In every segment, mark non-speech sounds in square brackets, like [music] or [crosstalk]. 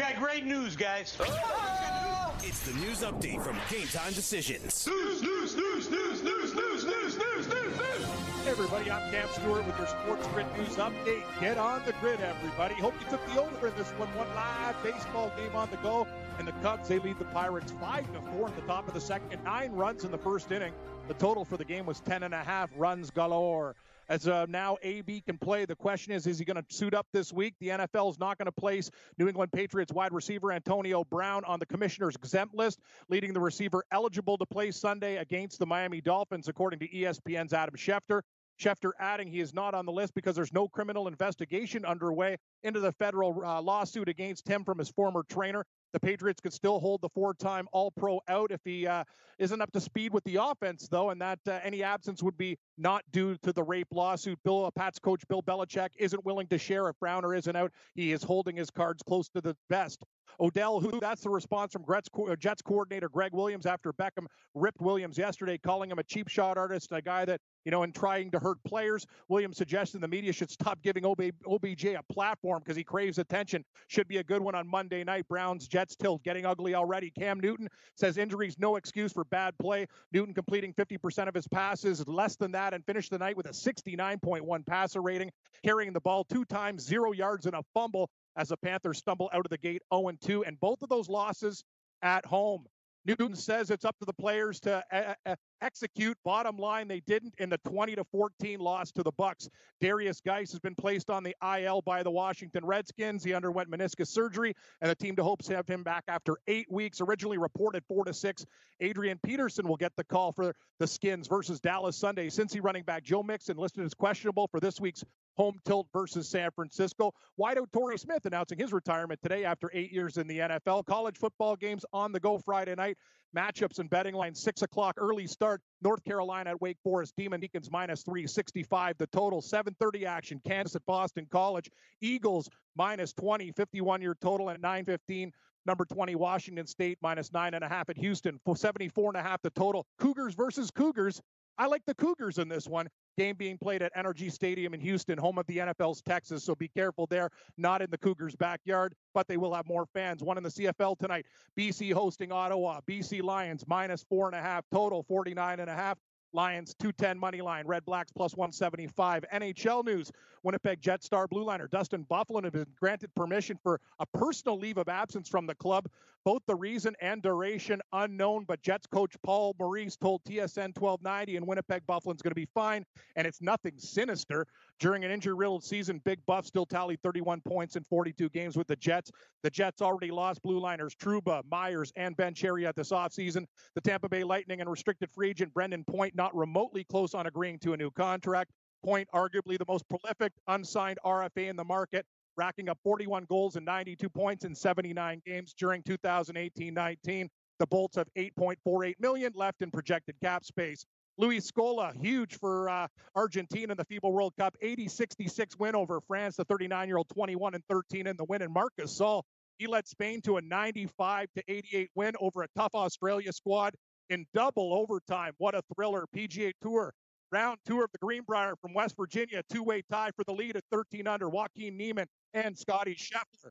got great news, guys. Oh. It's the news update from Game Time Decisions. News, news, news, news, news, news, news, news, news, news. Hey everybody, I'm Cam Stewart with your Sports Grid News Update. Get on the grid, everybody. Hope you took the over in this one. One live baseball game on the go. And the Cubs, they lead the Pirates 5 to 4 at the top of the second. Nine runs in the first inning. The total for the game was 10 and a half runs galore. As uh, now AB can play, the question is, is he going to suit up this week? The NFL is not going to place New England Patriots wide receiver Antonio Brown on the commissioner's exempt list, leading the receiver eligible to play Sunday against the Miami Dolphins, according to ESPN's Adam Schefter. Schefter adding he is not on the list because there's no criminal investigation underway into the federal uh, lawsuit against him from his former trainer. The Patriots could still hold the four-time All-Pro out if he uh, isn't up to speed with the offense, though, and that uh, any absence would be not due to the rape lawsuit. Bill uh, Pat's coach Bill Belichick isn't willing to share if Browner isn't out. He is holding his cards close to the vest. Odell, who that's the response from Jets, Jets coordinator Gregg Williams after Beckham ripped Williams yesterday, calling him a cheap shot artist, a guy that you know, in trying to hurt players. Williams suggesting the media should stop giving OBJ a platform because he craves attention. Should be a good one on Monday night. Browns Jets tilt getting ugly already. Cam Newton says injuries no excuse for bad play. Newton completing 50% of his passes, less than that, and finished the night with a 69.1 passer rating, carrying the ball two times, zero yards, and a fumble as the Panthers stumble out of the gate 0 2. And both of those losses at home. Newton says it's up to the players to uh, uh, execute. Bottom line, they didn't in the 20 to 14 loss to the Bucs. Darius Guice has been placed on the IL by the Washington Redskins. He underwent meniscus surgery, and the team to hopes to have him back after eight weeks. Originally reported four to six. Adrian Peterson will get the call for the Skins versus Dallas Sunday. Cincy running back Joe Mixon listed as questionable for this week's home tilt versus San Francisco. Wideout Torrey Smith announcing his retirement today after eight years in the NFL. College football games on the go Friday night. Matchups and betting lines, six o'clock early start. North Carolina at Wake Forest. Demon Deacons minus 365. The total 7:30 action. Kansas at Boston College. Eagles minus 20. 51 year total at 9:15. Number 20 Washington State minus nine and a half at Houston. 74 and a half the total. Cougars versus Cougars. I like the Cougars in this one. Game being played at NRG Stadium in Houston, home of the NFL's Texans. So be careful there. Not in the Cougars' backyard, but they will have more fans. One in the CFL tonight. BC hosting Ottawa. BC Lions minus four and a half total, 49 and a half. Lions 210 money line, Redblacks plus 175. NHL news Winnipeg Jet star blue liner Dustin Byfuglien has been granted permission for a personal leave of absence from the club. Both the reason and duration unknown, but Jets coach Paul Maurice told TSN 1290 in Winnipeg Byfuglien's going to be fine, and it's nothing sinister. During an injury riddled season, Big Buff still tallied 31 points in 42 games with the Jets. The Jets already lost blue liners Trouba, Myers, and Ben Chiarot this offseason. The Tampa Bay Lightning and restricted free agent Brayden Point not remotely close on agreeing to a new contract. Point, arguably the most prolific unsigned RFA in the market, racking up 41 goals and 92 points in 79 games during 2018-19. The Bolts have 8.48 million left in projected cap space. Luis Scola, huge for uh, Argentina in the FIBA World Cup, 80-66 win over France. The 39-year-old 21 and 13 in the win. And Marcus Gasol, he led Spain to a 95 to 88 win over a tough Australia squad in double overtime. What a thriller. PGA Tour round two of the Greenbrier from West Virginia, two way tie for the lead at 13 under. Joaquin Niemann and Scottie Scheffler.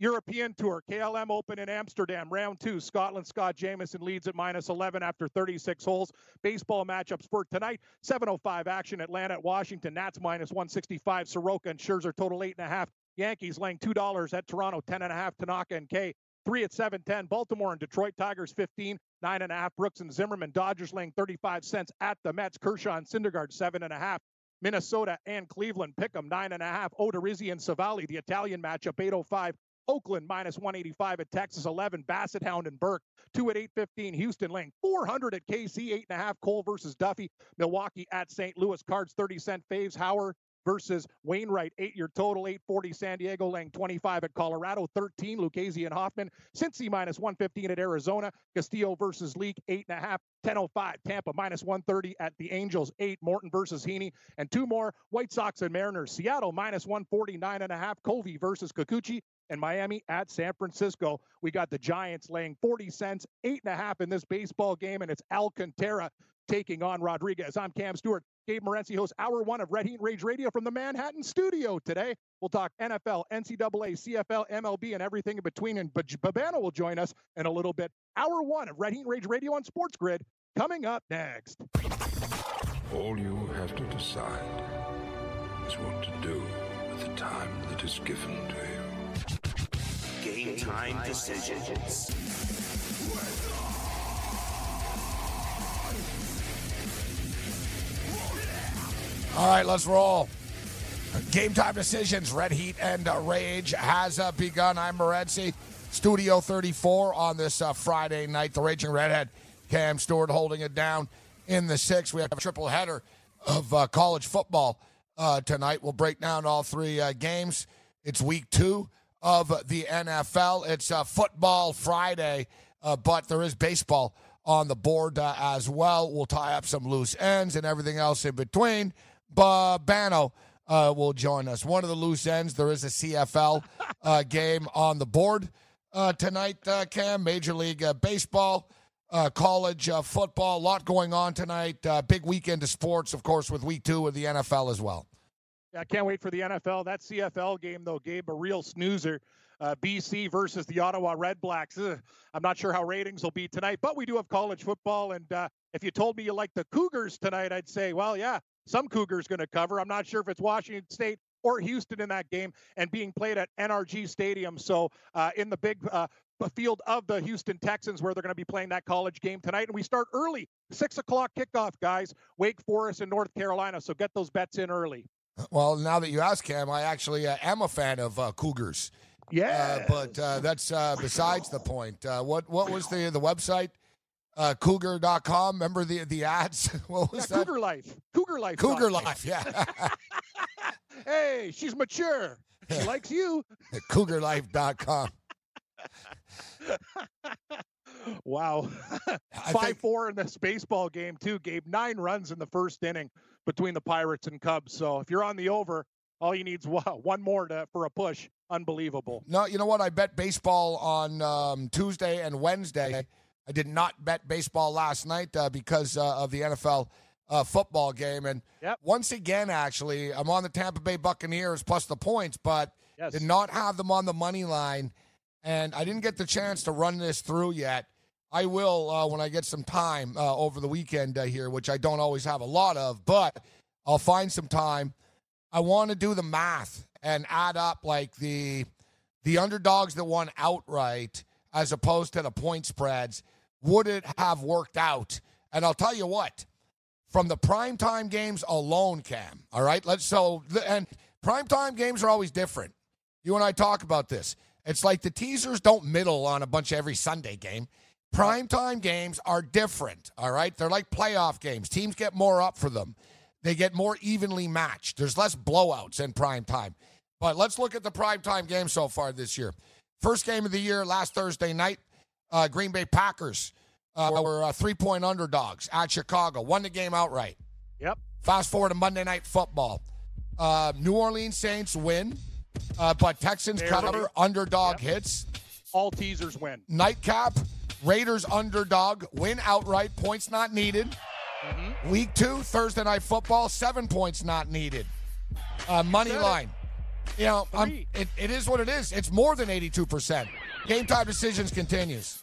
European Tour, KLM Open in Amsterdam, round two. Scotland, Scott Jamieson leads at minus 11 after 36 holes. Baseball matchups for tonight, 7.05 action, Atlanta at Washington, Nats minus 165, Soroka and Scherzer total 8.5. Yankees laying $2 at Toronto, 10.5, Tanaka and K three at 710. Baltimore and Detroit Tigers 15, nine and a half. Brooks and Zimmermann. Dodgers laying 35 cents at the Mets. Kershaw and Syndergaard seven and a half. Minnesota and Cleveland pick them nine and a half. Odorizzi and Civale, the Italian matchup 805. Oakland minus 185 at Texas 11. Bassett Hound and Burke two at 815. Houston laying 400 at KC eight and a half. Cole versus Duffy. Milwaukee at St. Louis Cards 30 cent faves. Howard versus Wainwright, eight year total, 840 San Diego, laying 25 at Colorado, 13 Lucchesi and Hoffman, Cincy minus 115 at Arizona, Castillo versus Leake, eight and a half, 1005 Tampa minus 130 at the Angels, eight Morton versus Heaney, and two more White Sox and Mariners, Seattle minus 149 and a half, Covey versus Kikuchi, and Miami at San Francisco. We got the Giants laying 40 cents, eight and a half in this baseball game, and it's Alcantara taking on Rodriguez. I'm Cam Stewart. Gabe Morency hosts Hour One of Red Heat Rage Radio from the Manhattan studio today. We'll talk NFL, NCAA, CFL, MLB, and everything in between. And Babano will join us in a little bit. Hour One of Red Heat Rage Radio on Sports Grid coming up next. All you have to decide is what to do with the time that is given to you. Game time decisions. All right, let's roll. Game time decisions. Red Heat and uh, Rage has uh, begun. I'm Morency, Studio 34 on this uh, Friday night. The Raging Redhead, Cam Stewart holding it down in the six. We have a triple header of uh, college football uh, tonight. We'll break down all three uh, games. It's week two of the NFL. It's a football Friday, but there is baseball on the board as well. We'll tie up some loose ends and everything else in between. Bano uh, will join us. One of the loose ends, there is a CFL uh, [laughs] game on the board uh, tonight, uh, Cam. Major League uh, Baseball, uh, college football, a lot going on tonight. big weekend of sports, of course, with week two of the NFL as well. I can't wait for the NFL. That CFL game, though, Gabe, a real snoozer. Uh, BC versus the Ottawa Redblacks. Ugh, I'm not sure how ratings will be tonight, but we do have college football. And uh, if you told me you like the Cougars tonight, I'd say, well, yeah, some Cougars going to cover. I'm not sure if it's Washington State or Houston in that game and being played at NRG Stadium. So uh, in the big uh, field of the Houston Texans where they're going to be playing that college game tonight. And we start early, six o'clock kickoff, guys. Wake Forest in North Carolina. So get those bets in early. Well, now that you ask, Cam, I actually uh, am a fan of uh, Cougars. Yeah, uh, but uh, that's uh, besides the point. what what was the the website? uh, cougar.com. Remember the the ads? [laughs] what was yeah, that? Cougar Life. Cougar Life. Cougar Life, yeah. [laughs] hey, she's mature. She likes you. [laughs] Cougarlife.com. wow. 5 think... 4 in this baseball game, too, Gabe. Nine runs in the first inning between the Pirates and Cubs. So if you're on the over, all you need is one more to, for a push. Unbelievable. No, you know what? I bet baseball on um, Tuesday and Wednesday. I did not bet baseball last night uh, because uh, of the NFL uh, football game. And yep. once again, actually, I'm on the Tampa Bay Buccaneers plus the points, but yes. did not have them on the money line. And I didn't get the chance to run this through yet. I will uh, when I get some time uh, over the weekend uh, here, which I don't always have a lot of, but I'll find some time. I want to do the math and add up like the the underdogs that won outright as opposed to the point spreads would it have worked out? And I'll tell you what, from the primetime games alone, Cam, all right? Let's so and primetime games are always different. You and I talk about this. It's like the teasers don't middle on a bunch of every Sunday game. Primetime games are different, all right? They're like playoff games. Teams get more up for them. They get more evenly matched. There's less blowouts in prime time. But let's look at the primetime game so far this year. First game of the year last Thursday night, uh, Green Bay Packers uh, were uh, three point underdogs at Chicago, won the game outright. Yep. Fast forward to Monday Night Football. Uh, New Orleans Saints win, uh, but Texans cover, underdog yep. hits. All teasers win. Nightcap, Raiders underdog, win outright, points not needed. Mm-hmm. Week two, Thursday Night Football, seven points not needed. Uh, money line. You know, it, it is what it is. It's more than 82%. Game time decisions continues.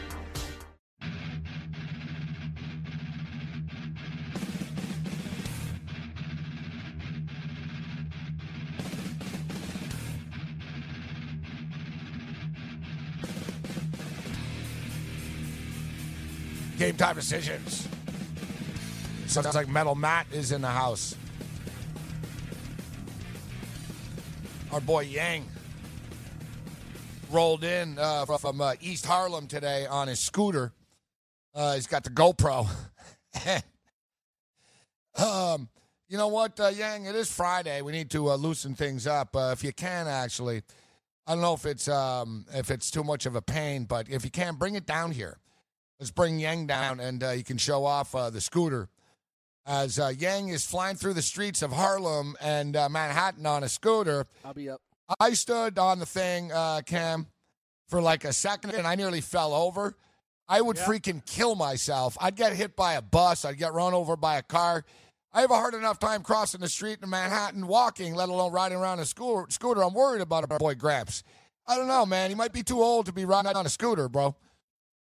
Game time decisions. Sounds like Metal Matt is in the house. Our boy Yang rolled in uh, from uh, East Harlem today on his scooter. Uh, he's got the GoPro. [laughs] um, you know what, uh, Yang? It is Friday. We need to uh, loosen things up. Uh, if you can, actually, I don't know if it's um, if it's too much of a pain, but if you can, bring it down here. Let's bring Yang down, and uh, you can show off uh, the scooter. As uh, Yang is flying through the streets of Harlem and uh, Manhattan on a scooter, I'll be up. I stood on the thing, uh, Cam, for like a second, and I nearly fell over. I would Yeah. freaking kill myself. I'd get hit by a bus. I'd get run over by a car. I have a hard enough time crossing the street in Manhattan walking, let alone riding around a scooter. scooter. I'm worried about our boy Gramps. I don't know, man. He might be too old to be riding on a scooter, bro.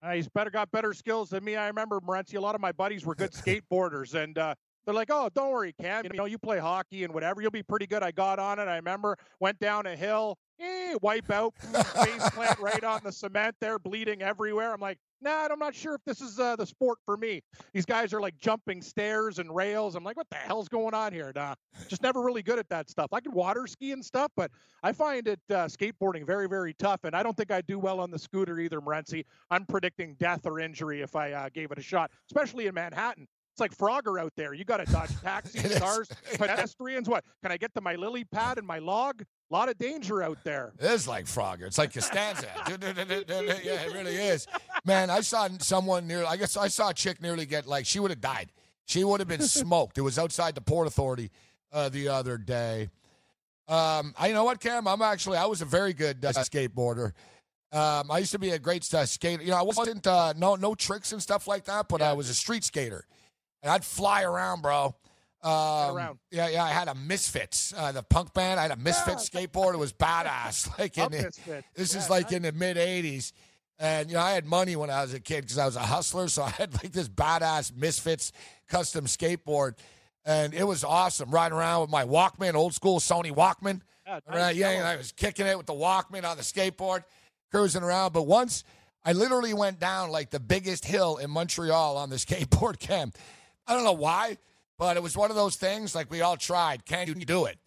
Uh, he's better got better skills than me. I remember Morency. A lot of my buddies were good [laughs] skateboarders, and uh, they're like, "Oh, don't worry, Cam. You know, you play hockey and whatever. You'll be pretty good." I got on it. I remember went down a hill, eh, wipe out, [laughs] face plant right on the cement there, bleeding everywhere. I'm like, Nah, I'm not sure if this is uh, the sport for me. These guys are like jumping stairs and rails. I'm like, what the hell's going on here? Nah, just never really good at that stuff. I can water ski and stuff, but I find it uh, skateboarding very, very tough. And I don't think I'd do well on the scooter either, Morency. I'm predicting death or injury if I uh, gave it a shot, especially in Manhattan. It's like Frogger out there. You got to dodge [laughs] taxis, cars, [laughs] pedestrians. What? Can I get to my lily pad and my log? A lot of danger out there. It is like Frogger. It's like Costanza. yeah, it really is. Man, I saw someone near. I guess I saw a chick nearly get like she would have died. She would have been [laughs] smoked. It was outside the Port Authority uh, the other day. Um, I you know what, Cam? I'm actually I was a very good uh, skateboarder. Um, I used to be a great uh, skater. You know, I wasn't uh, no no tricks and stuff like that, but I was a street skater, and I'd fly around, bro. Um. Yeah, yeah. I had a Misfits, uh, the punk band. I had a Misfits skateboard. It was badass. [laughs] Like in the, this Yeah, is like in the mid '80s, and you know I had money when I was a kid because I was a hustler. So [laughs] I had like this badass Misfits custom skateboard, and it was awesome. Riding around with my Walkman, old school Sony Walkman. Yeah, Right, nice yeah, and I was kicking it with the Walkman on the skateboard, cruising around. But once I literally went down like the biggest hill in Montreal on the [laughs] skateboard cam. I don't know why, but it was one of those things like we all tried. Can you do it?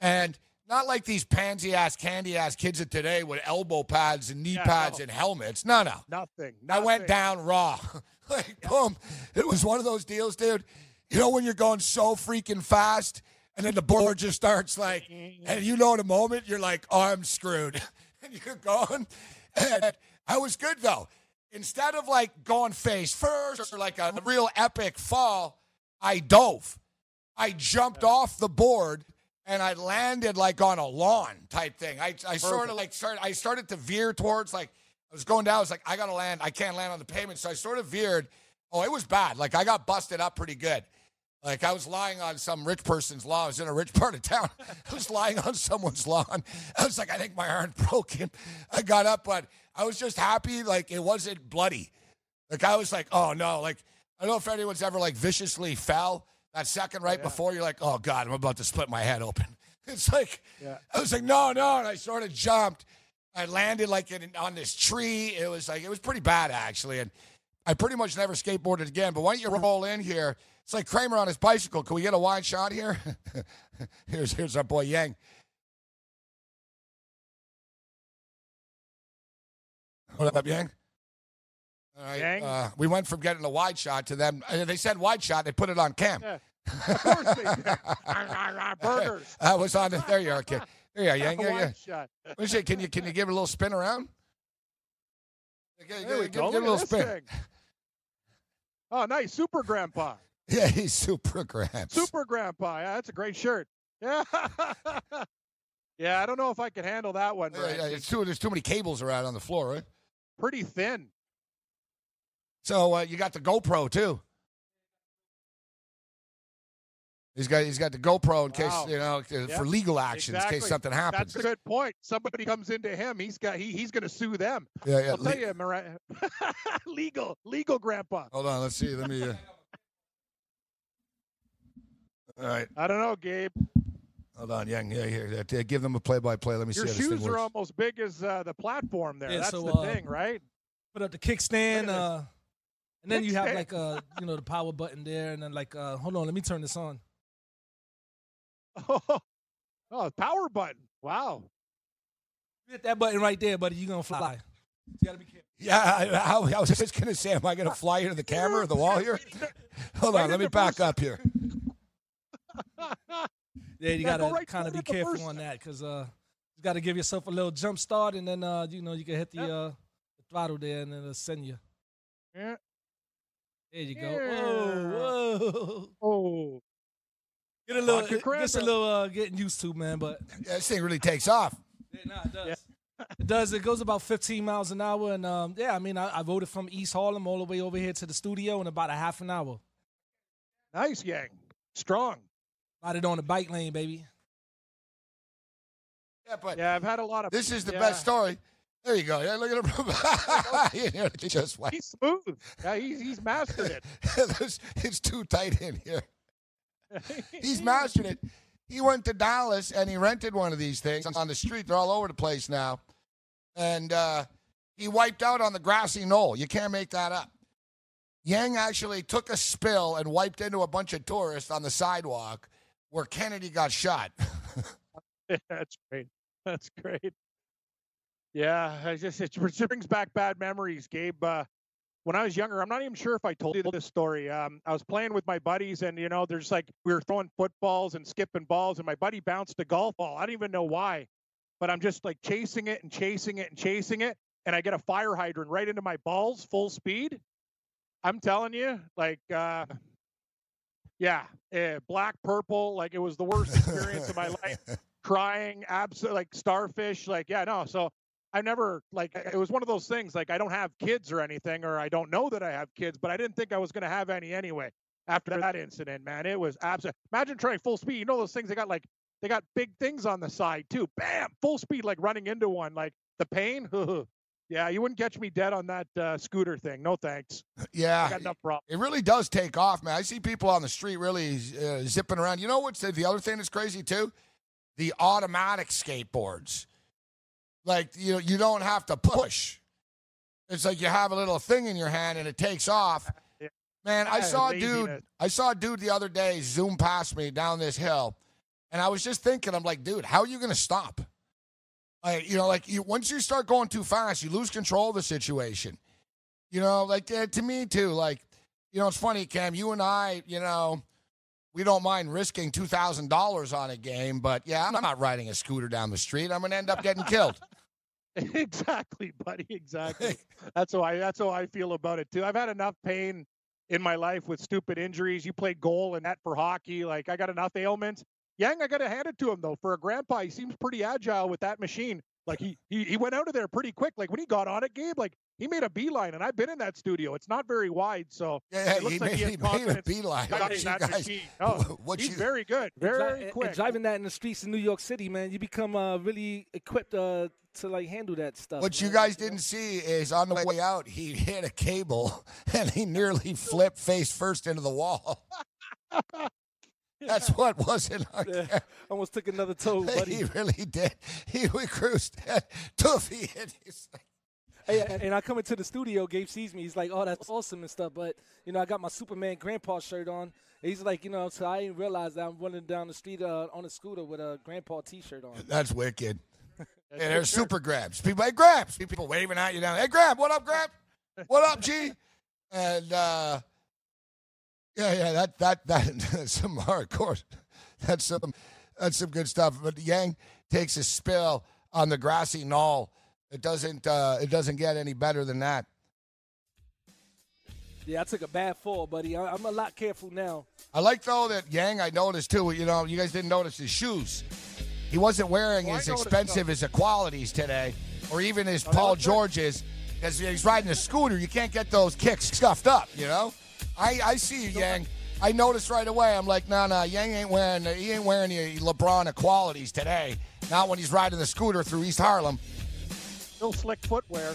And not like these pansy ass, candy ass kids of today with elbow pads and knee Yeah, pads no. and helmets. No, no. Nothing. I went down raw. [laughs] like, boom. It was one of those deals, dude. You know, when you're going so freaking fast and then the board just starts like, mm-hmm. and you know, in a moment, you're like, oh, I'm screwed. [laughs] and you're going. And I was good, though. Instead of like going face first or like a real epic fall, I dove. I jumped off the board and I landed like on a lawn type thing. I, I sort of like started, I started to veer towards like, I was going down. I was like, I got to land. I can't land on the pavement. So I sort of veered. Oh, it was bad. Like I got busted up pretty good. Like I was lying on some rich person's lawn. I was in a rich [laughs] part of town. I was lying on someone's lawn. I was like, I think my arm's [laughs] broken. I got up, but I was just happy. Like it wasn't bloody. Like I was like, oh no. Like I don't know if anyone's ever like viciously fell that second right before. You're like, oh god, I'm about to split my head open. [laughs] It's like Yeah. I was like, no, no, and I sort of jumped. I landed like in, on this tree. It was like it was pretty bad actually, and I pretty much never skateboarded again. But why don't you roll in here? It's like Kramer on his bicycle. Can we get a wide shot here? [laughs] here's here's our boy Yang. What up, Yang? All right. Uh, we went from getting a wide shot to them. uh, They said wide shot. They put it on cam. Yeah. Of course they did. [laughs] [laughs] Burgers. I was on it. There you are, kid. There you are, [laughs] Yang. Yeah, yeah. One shot. What is? Can you can you give it a little spin around? Give, give- There we give- go. give it a little spin. thing. Oh, nice. Super Grandpa. Yeah, he's super gramps. Super Grandpa. Yeah, that's a great shirt. Yeah. yeah, I don't know if I can handle that one. Yeah, yeah, it's too, there's too many cables around on the floor, right? Pretty thin. So uh, you got the GoPro too. He's got he's got the GoPro in case Wow. you know Yeah, for legal actions in case something happens. That's a good point. Somebody comes into him, he's got he, he's going to sue them. yeah, yeah. I'll tell you, Mara- [laughs] legal, legal Grandpa. Hold on, let's see. Let me. Uh... All right, I don't know, Gabe. hold on, Yang. Yeah, here. uh, Give them a play-by-play. Let me Your see how this thing shoes are almost big as uh, the platform there. Yeah, That's so, the uh, thing, right? Put up the kickstand, uh, and then you have like uh, you know, the power button there, and then like uh, hold on, let me turn this on. Oh, [laughs] oh, power button. Wow. Hit that button right there, buddy. You're gonna fly. You gotta be careful. Yeah, I, I, I was just going to say, am I going to fly into the camera or the wall here? [laughs] [laughs] Hold on, let me back up here. Yeah, you Yeah, gotta right kind of be careful first on that because uh, you gotta give yourself a little jump start, and then uh, you know you can hit the Yep. uh, the throttle there, and then it'll send you. Yeah. There you go. Yeah. Whoa, whoa. Oh, Get a little, Vodka it a little uh, getting used to, man. But [laughs] Yeah, this thing really takes off. yeah, nah, it does. [laughs] It does. It goes about 15 miles an hour, and um, yeah, I mean, I, I voted from East Harlem all the way over here to the studio in about a half an hour. nice, Yang. Strong. Got it on the bike lane, baby. Yeah, but Yeah, I've had a lot of. this is the yeah. best story. There you go. Yeah, look at him. [laughs] You know, [laughs] just went. He's smooth. Yeah, he's he's mastered it. [laughs] It's too tight in here. He's mastered it. He went to Dallas and he rented one of these things on the street. They're all over the place now. And uh, he wiped out on the grassy knoll. You can't make that up. Yang actually took a spill and wiped into a bunch of tourists on the sidewalk where Kennedy got shot. That's great. That's great. Yeah, I just it brings back bad memories, Gabe. Uh, when I was younger, I'm not even sure if I told you this story. Um, I was playing with my buddies, and you know, there's like we were throwing footballs and skipping balls, and my buddy bounced a golf ball. I don't even know why, but I'm just like chasing it and chasing it and chasing it, and I get a fire hydrant right into my balls, full speed. I'm telling you, like, uh, yeah, eh, black, purple, like it was the worst experience of my life [laughs] crying, absolute like starfish, like yeah, no. So I never like it was one of those things like I don't have kids or anything, or I don't know that I have kids, but I didn't think I was gonna have any anyway. After that incident, man, it was absolute. Imagine trying full speed. You know those things they got like they got big things on the side too. Bam, full speed, like running into one. Like the pain. [laughs] yeah, you wouldn't catch me dead on that uh, scooter thing. No thanks. [laughs] I yeah. got enough problems. It really does take off, man. I see people on the street really uh, zipping around. You know what's the, the other thing that's crazy too? The automatic skateboards. Like you know, you don't have to push. It's like you have a little thing in your hand and it takes off. Yeah. Man, I Yeah, saw a dude. I saw a dude the other day zoom past me down this hill, and I was just thinking, I'm like, dude, how are you going to stop? Like, you know, like you, once you start going too fast, you lose control of the situation. You know, like uh, to me too. Like, you know, it's funny, Cam. You and I, you know, we don't mind risking two thousand dollars on a game, but yeah, I'm not riding a scooter down the street. I'm going to end up getting killed. [laughs] [laughs] exactly, buddy. Exactly. [laughs] that's how I. That's how I feel about it too. I've had enough pain in my life with stupid injuries. You played goal and net for hockey. Like I got enough ailments. Yang, I got to hand it to him though. For a grandpa, he seems pretty agile with that machine. Like he, he he went out of there pretty quick. Like when he got on it, Gabe, like he made a beeline. And I've been in that studio. It's not very wide, so Yeah, it looks he like made, he has he made a beeline. touching What you guys- Oh, what he's you- very good, And dri- very and- quick. And driving that in the streets in New York City, man, you become uh, really equipped uh, to like handle that stuff. What you guys didn't see is on the way out, he [laughs] hit a cable and he nearly flipped face first into the wall. [laughs] That's what wasn't on [laughs] Yeah, almost took another toe, [laughs] buddy. He really did. He we cruised. Toofy hit his. [laughs] Hey, and- and I come into the studio, Gabe sees me. He's like, "Oh, that's awesome and stuff." But you know, I got my Superman Grandpa shirt on. And he's like, you know, so I didn't realize that I'm running down the street uh, on a scooter with a Grandpa T-shirt on. That's wicked. That's And there's shirt. super grabs. People, hey, grabs. People waving at you down. Hey, grab. What up, grab? What up, G? And uh, yeah, yeah, that that that [laughs] that's some hardcore. That's some that's some good stuff. But Yang takes a spill on the grassy knoll. It doesn't uh, it doesn't get any better than that. Yeah, I took a bad fall, buddy. I, I'm a lot careful now. I like though that Yang. I noticed too. You know, you guys didn't notice his shoes. He wasn't wearing Oh, I as expensive as the qualities today, or even as Paul was good. George's, because he's riding a scooter. You can't get those kicks scuffed up. You know, I I see you, Yang. I noticed right away. I'm like, no, no, Yang ain't wearing he ain't wearing the LeBron equalities today. Not when he's riding the scooter through East Harlem. Still slick footwear.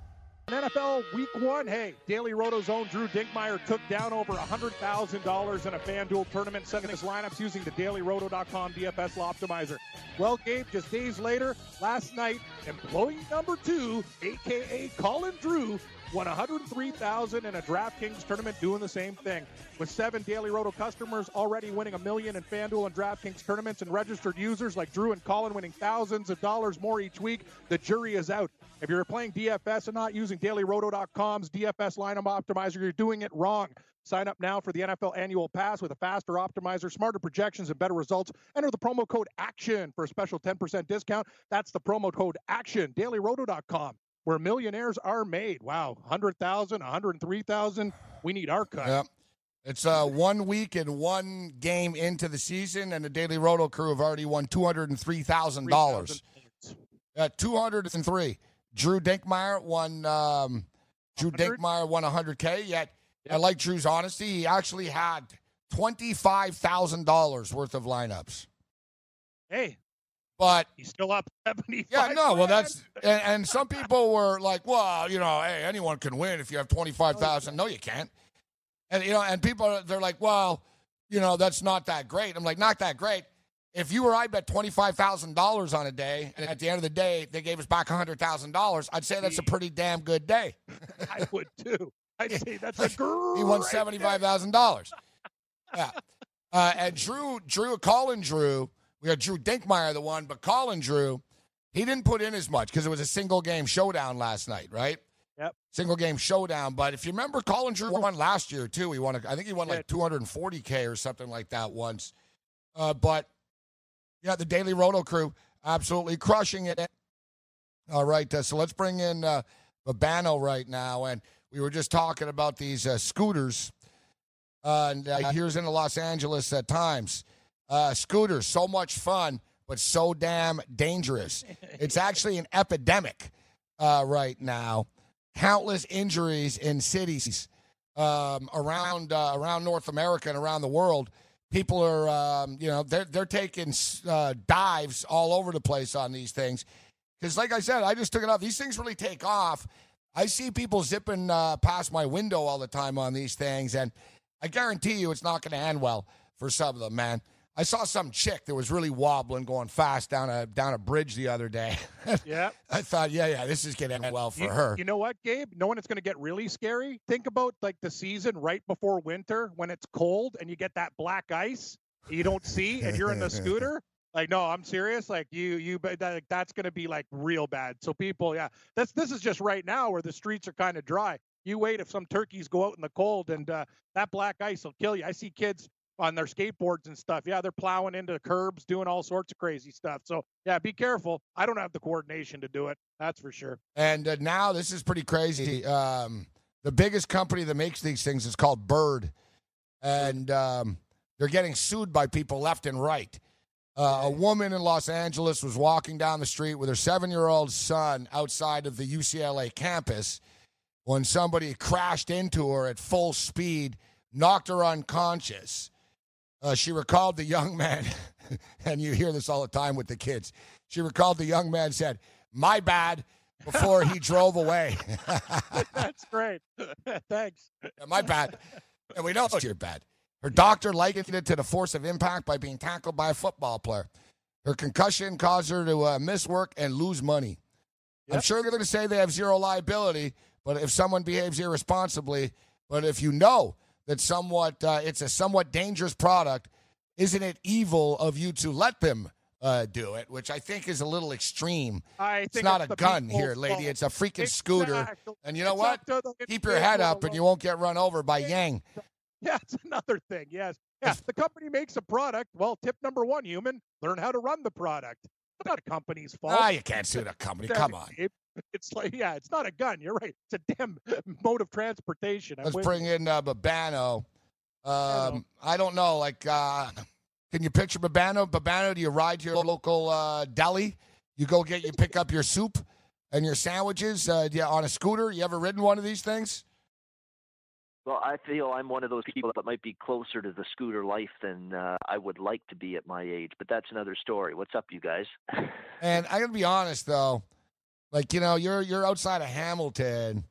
NFL Week One. Hey, Daily Roto's own Drew Dinkmeyer took down over $100,000 in a FanDuel tournament, setting his lineups using the DailyRoto.com DFS Optimizer. Well, Gabe, just days later, last night, employee number two, aka Colin Drew, won 103,000 in a DraftKings tournament doing the same thing. With seven Daily Roto customers already winning a million in FanDuel and DraftKings tournaments and registered users like Drew and Colin winning thousands of dollars more each week, the jury is out. If you're playing DFS and not using DailyRoto.com's DFS lineup optimizer, you're doing it wrong. Sign up now for the NFL annual pass with a faster optimizer, smarter projections, and better results. Enter the promo code ACTION for a special 10% discount. That's the promo code ACTION, dailyroto.com where millionaires are made. Wow, 100,000, 103,000. We need our cut. Yep. It's uh, one week and one game into the season, and the Daily Roto crew have already won two hundred and three thousand dollars. At two hundred and three, Drew Dinkmeyer won. Um, Drew 100? Dinkmeyer won hundred k. Yet I like Drew's honesty. He actually had twenty five thousand dollars worth of lineups, Hey, but he's still up [laughs] 75. Yeah, no. Well, that's and, and some people were like, "Well, you know, hey, anyone can win if you have twenty five thousand. No, you can't. And you know, and people they're like, "Well, you know, that's not that great." I'm like, "Not that great." If you or I bet twenty five thousand dollars on a day, and at the end of the day they gave us back hundred thousand dollars, I'd say that's a pretty damn good day. I would too. I'd say that's a great. [laughs] He won seventy five thousand dollars. Yeah, uh, and Drew, Drew, Colin Drew, we had Drew Dinkmeyer the one, but Colin Drew, he didn't put in as much because it was a single game showdown last night, right? Yep. Single game showdown. But if you remember, Colin Drew won last year too. He won, a, I think he won like 240k or something like that once. Uh, but yeah, the Daily Roto crew absolutely crushing it. All right, uh, so let's bring in uh, Babano right now, and we were just talking about these uh, scooters, uh, and uh, here's in the Los Angeles uh, Times. Uh, scooters, so much fun, but so damn dangerous. [laughs] It's actually an epidemic uh, right now. Countless injuries in cities um, around uh, around North America and around the world. People are, um, you know, they're they're taking uh, dives all over the place on these things. Because, like I said, I just took it off. These things really take off. I see people zipping uh, past my window all the time on these things, and I guarantee you, it's not going to end well for some of them, man. I saw some chick that was really wobbling, going fast down a down a bridge the other day. [laughs] Yeah. I thought, yeah, yeah, this is going to end well for you, her. You know what, Gabe? When it's going to get really scary? Think about like the season right before winter when it's cold and you get that black ice you don't see and you're in the [laughs] scooter. Like, no, I'm serious. Like you, you, that, that's going to be like real bad. So people, yeah, that's this is just right now where the streets are kind of dry. You wait if some turkeys go out in the cold and uh, that black ice will kill you. I see kids on their skateboards and stuff. Yeah, they're plowing into curbs, doing all sorts of crazy stuff. So yeah, be careful. I don't have the coordination to do it. That's for sure. And uh, now this is pretty crazy. Um, the biggest company that makes these things is called Bird, and um, they're getting sued by people left and right. Uh, a woman in Los Angeles was walking down the street with her seven-year-old son outside of the UCLA campus when somebody crashed into her at full speed, knocked her unconscious. Uh, she recalled the young man, [laughs] and you hear this all the time with the kids. She recalled the young man said, "My bad," before he drove away. [laughs] That's great. [laughs] Thanks. Yeah, my bad. And we know it's your bad. Her doctor likened it to the force of impact by being tackled by a football player. Her concussion caused her to uh, miss work and lose money. I'm sure they're going to say they have zero liability, but if someone behaves irresponsibly, but if you know that somewhat uh, it's a somewhat dangerous product, isn't it evil of you to let them uh, do it? Which I think is a little extreme. I think It's not a gun here, lady. fault. It's a freaking scooter. And you know It's what? up to the Keep your head up, and you won't get run over by Yang. [laughs] Yeah, it's another thing. Yes. Yeah. The company makes a product. Well, tip number one, human, learn how to run the product. It's not a company's [laughs] fault. Ah, you can't sue the company. Come on. Gabe. It's like, yeah, it's not a gun. You're right. It's a damn [laughs] mode of transportation. I'm Let's with bring in uh, Babano. Um, I don't know. Like, uh, can you picture Babano? Babano, do you ride to your local uh, deli? You go get, you pick up your soup and your sandwiches uh, yeah, on a scooter. You ever ridden one of these things? Well, I feel I'm one of those people that might be closer to the scooter life than uh, I would like to be at my age, but that's another story. What's up, you guys? And I gotta be honest though, like you know, you're you're outside of Hamilton.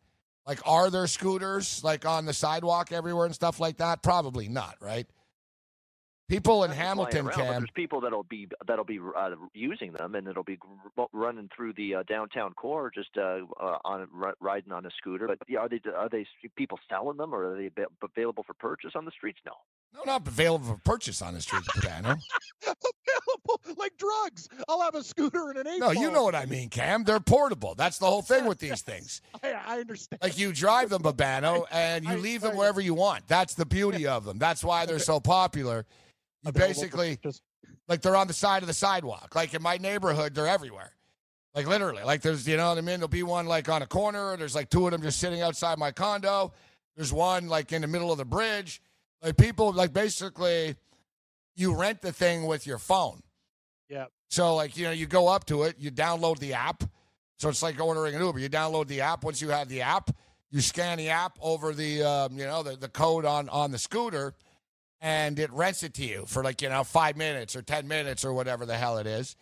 Like, are there scooters like on the sidewalk everywhere and stuff like that? Probably not, right? People in Not Hamilton around, can. There's people that'll be that'll be uh, using them, and it'll be running through the uh, downtown core, just uh, uh, on ri- riding on a scooter. But yeah, are they are they people selling them, or are they available for purchase on the streets? No. No, not available for purchase on the streets, Babano. [laughs] available like drugs. I'll have a scooter and an eight. No, you know what I mean, Cam. They're portable. That's the whole thing with [laughs] these things. I, I understand. Like you drive them, Babano, [laughs] and you I- leave I- them wherever you want. That's the beauty of them. That's why they're so popular. You basically like they're on the side of the sidewalk. Like in my neighborhood, they're everywhere. Like literally, like there's you know what I mean. There'll be one like on a corner. There's like two of them just sitting outside my condo. There's one like in the middle of the bridge. Like people like basically, you rent the thing with your phone. Yeah. So like you know you go up to it, you download the app. So it's like ordering an Uber. You download the app. Once you have the app, you scan the app over the um, you know the, the code on on the scooter, and it rents it to you for like you know five minutes or ten minutes or whatever the hell it is.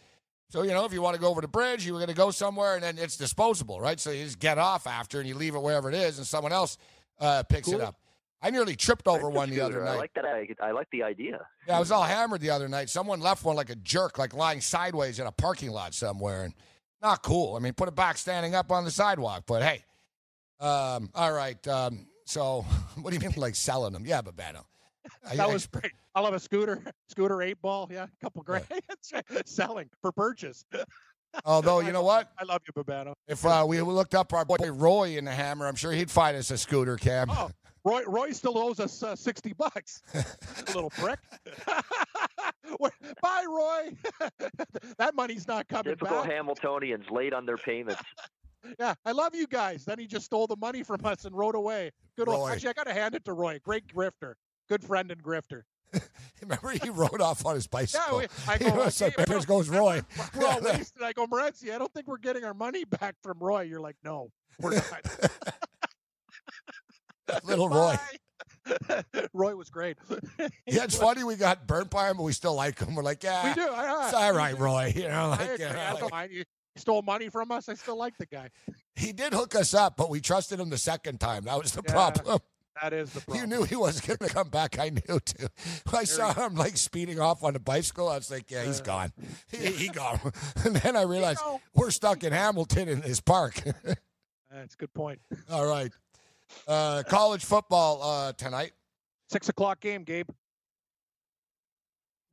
So you know if you want to go over the bridge, you're going to go somewhere, and then it's disposable, right? So you just get off after and you leave it wherever it is, and someone else uh, picks it up. I nearly tripped over one the other night. I like that. I, I like the idea. Yeah, I was all hammered the other night. Someone left one like a jerk, like lying sideways in a parking lot somewhere, and not cool. I mean, put it back standing up on the sidewalk. But hey, um, all right. Um, so, [laughs] what do you mean, like selling them? Yeah, Babano. I- That I- was great. I love a scooter, [laughs] scooter eight ball. Yeah, a couple grand. That's [laughs] right. Selling for purchase. [laughs] although you know what, I love you, Babano. if uh, we looked up our boy Roy in the Hammer, I'm sure he'd find us a scooter, Cam. Oh, Roy, Roy still owes us uh, sixty bucks. Little prick. Bye, Roy. that money's not coming Typical back. Hamiltonians late on their payments. Yeah, I love you guys. Then he just stole the money from us and rode away. Good old. Roy. Actually, I got to hand it to Roy. Great grifter. Good friend and grifter. [laughs] Remember, he rode off on his [laughs] Yeah, bicycle. we, I [laughs] go. was like, "Okay, "There goes Roy." We're all wasted. I go, Morency, I don't think we're getting our money back from Roy. You're like, no, we're not. Little Roy. Roy was great. Yeah, it's funny we got burnt by him, but we still like him. We're like, yeah, We do. It's all right, Roy. You know, I, like, agree. you know, I uh, don't like-. You stole money from us. I still like the guy. he did hook us up, but we trusted him the second time. That was the Yeah, problem. That is the You knew he wasn't going to come back. I knew too. I saw him like speeding off on a bicycle. I was like, yeah, he's gone. He, he gone. [laughs] And then I realized know. we're stuck in Hamilton in this park. [laughs] That's a good point. All right. Uh, college football uh, tonight. Six o'clock game, Gabe.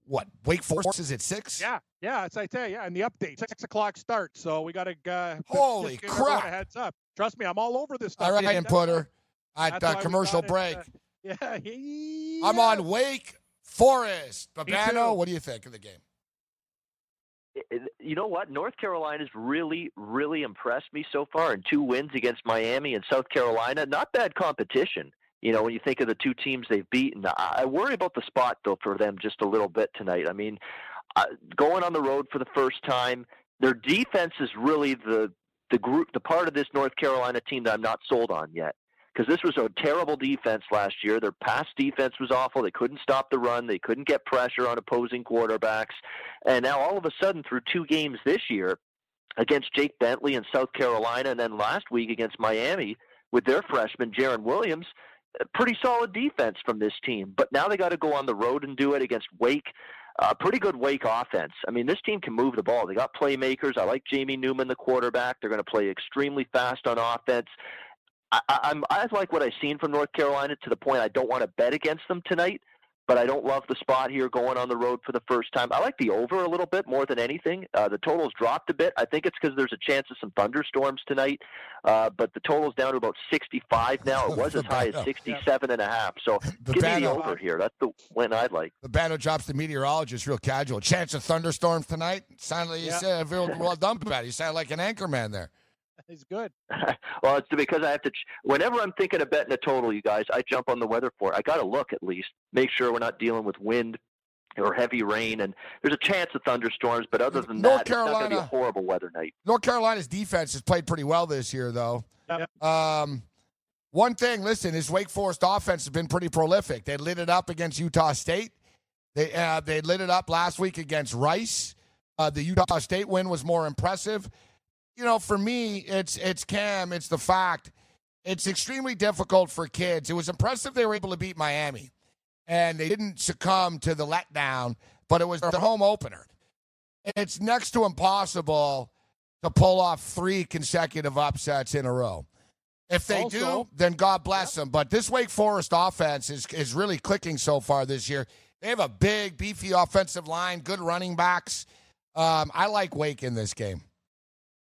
What? Wake Forest is at six? Yeah, yeah. It's I tell you, yeah. And the update, six o'clock start. So we got to. Uh, Holy just give everyone crap. A heads up. Trust me, I'm all over this stuff. All right, Gabe. And That's Putter why- at that's uh, commercial got it, break. uh, yeah, [laughs] yeah. I'm on Wake Forest. Babano, what do you think of the game? It- it- You know what? North Carolina's really, really impressed me so far in two wins against Miami and South Carolina. Not bad competition. You know, when you think of the two teams they've beaten, I I worry about the spot though for them just a little bit tonight. I mean, uh, going on the road for the first time, their defense is really the the group, the part of this North Carolina team that I'm not sold on yet. Because this was a terrible defense last year. Their pass defense was awful. They couldn't stop the run. They couldn't get pressure on opposing quarterbacks. And now all of a sudden, through two games this year against Jake Bentley in South Carolina, and then last week against Miami with their freshman Jarren Williams, pretty solid defense from this team. But now they got to go on the road and do it against Wake. A pretty good Wake offense. I mean, this team can move the ball. They got playmakers. I like Jamie Newman, the quarterback. They're going to play extremely fast on offense. I, I, I'm I like what I've seen from North Carolina to the point I don't want to bet against them tonight but I don't love the spot here going on the road for the first time. I like the over a little bit more than anything. Uh, the total's dropped a bit. I think it's because there's a chance of some thunderstorms tonight, uh, but the total's down to about 65 now. It [laughs] was as high as 67 and a half. So give me the Babano, over here. That's the win I'd like. Babano drops the meteorologist real casual. Chance of thunderstorms tonight? Sounded like you Yeah. said, [laughs] well, well done, Babano. You sound like an anchorman there. He's good. [laughs] well, it's because I have to. Whenever I'm thinking of betting a total, you guys, I jump on the weather for it. I got to look at least, make sure we're not dealing with wind or heavy rain, and there's a chance of thunderstorms. But other than North that, Carolina, it's not going to be a horrible weather night. North Carolina's defense has played pretty well this year, though. Um, one thing, listen, is Wake Forest offense has been pretty prolific. They lit it up against Utah State. They uh, they lit it up last week against Rice. Uh, the Utah State win was more impressive. You know, for me, it's it's Cam. It's the fact. It's extremely difficult for kids. It was impressive they were able to beat Miami, and they didn't succumb to the letdown. But it was the home opener. It's next to impossible to pull off three consecutive upsets in a row. If they Also- do, then God bless them. But this Wake Forest offense is is really clicking so far this year. They have a big, beefy offensive line, good running backs. Um, I like Wake in this game.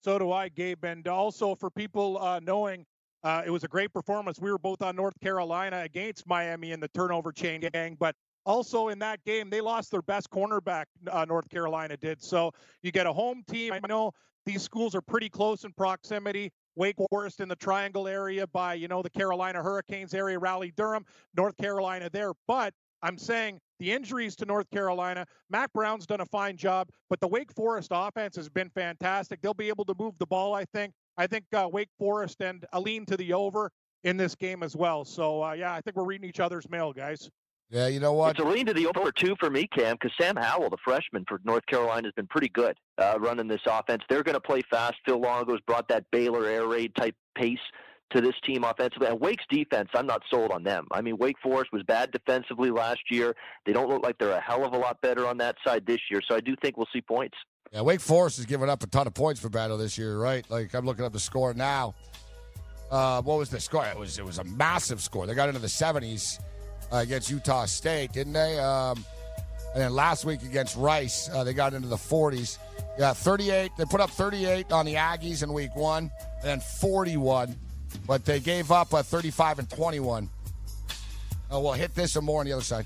So do I, Gabe. And also for people uh, knowing, uh, it was a great performance. We were both on North Carolina against Miami in the turnover chain gang, but also in that game, they lost their best cornerback, uh, North Carolina did. So you get a home team. I know these schools are pretty close in proximity. Wake Forest in the Triangle area by, you know, the Carolina Hurricanes area, Raleigh Durham, North Carolina there. But I'm saying the injuries to North Carolina, Mack Brown's done a fine job, but the Wake Forest offense has been fantastic. They'll be able to move the ball, I think. I think uh, Wake Forest and a lean to the over in this game as well. So, uh, yeah, I think we're reading each other's mail, guys. Yeah, you know what? It's a lean to the over two for me, Cam, because Sam Howell, the freshman for North Carolina, has been pretty good uh, running this offense. They're going to play fast. Phil Longo's brought that Baylor air raid type pace to this team offensively. And Wake's defense, I'm not sold on them. I mean, Wake Forest was bad defensively last year. They don't look like they're a hell of a lot better on that side this year. So I do think we'll see points. Yeah, Wake Forest has given up a ton of points for battle this year, right? Like I'm looking up the score now. Uh, what was the score? It was it was a massive score. They got into the 70s uh, against Utah State, didn't they? Um, and then last week against Rice, uh, they got into the 40s. Yeah, 38. They put up 38 on the Aggies in week one, and then 41, but they gave up a 35 and 21. Uh, we'll hit this and more on the other side.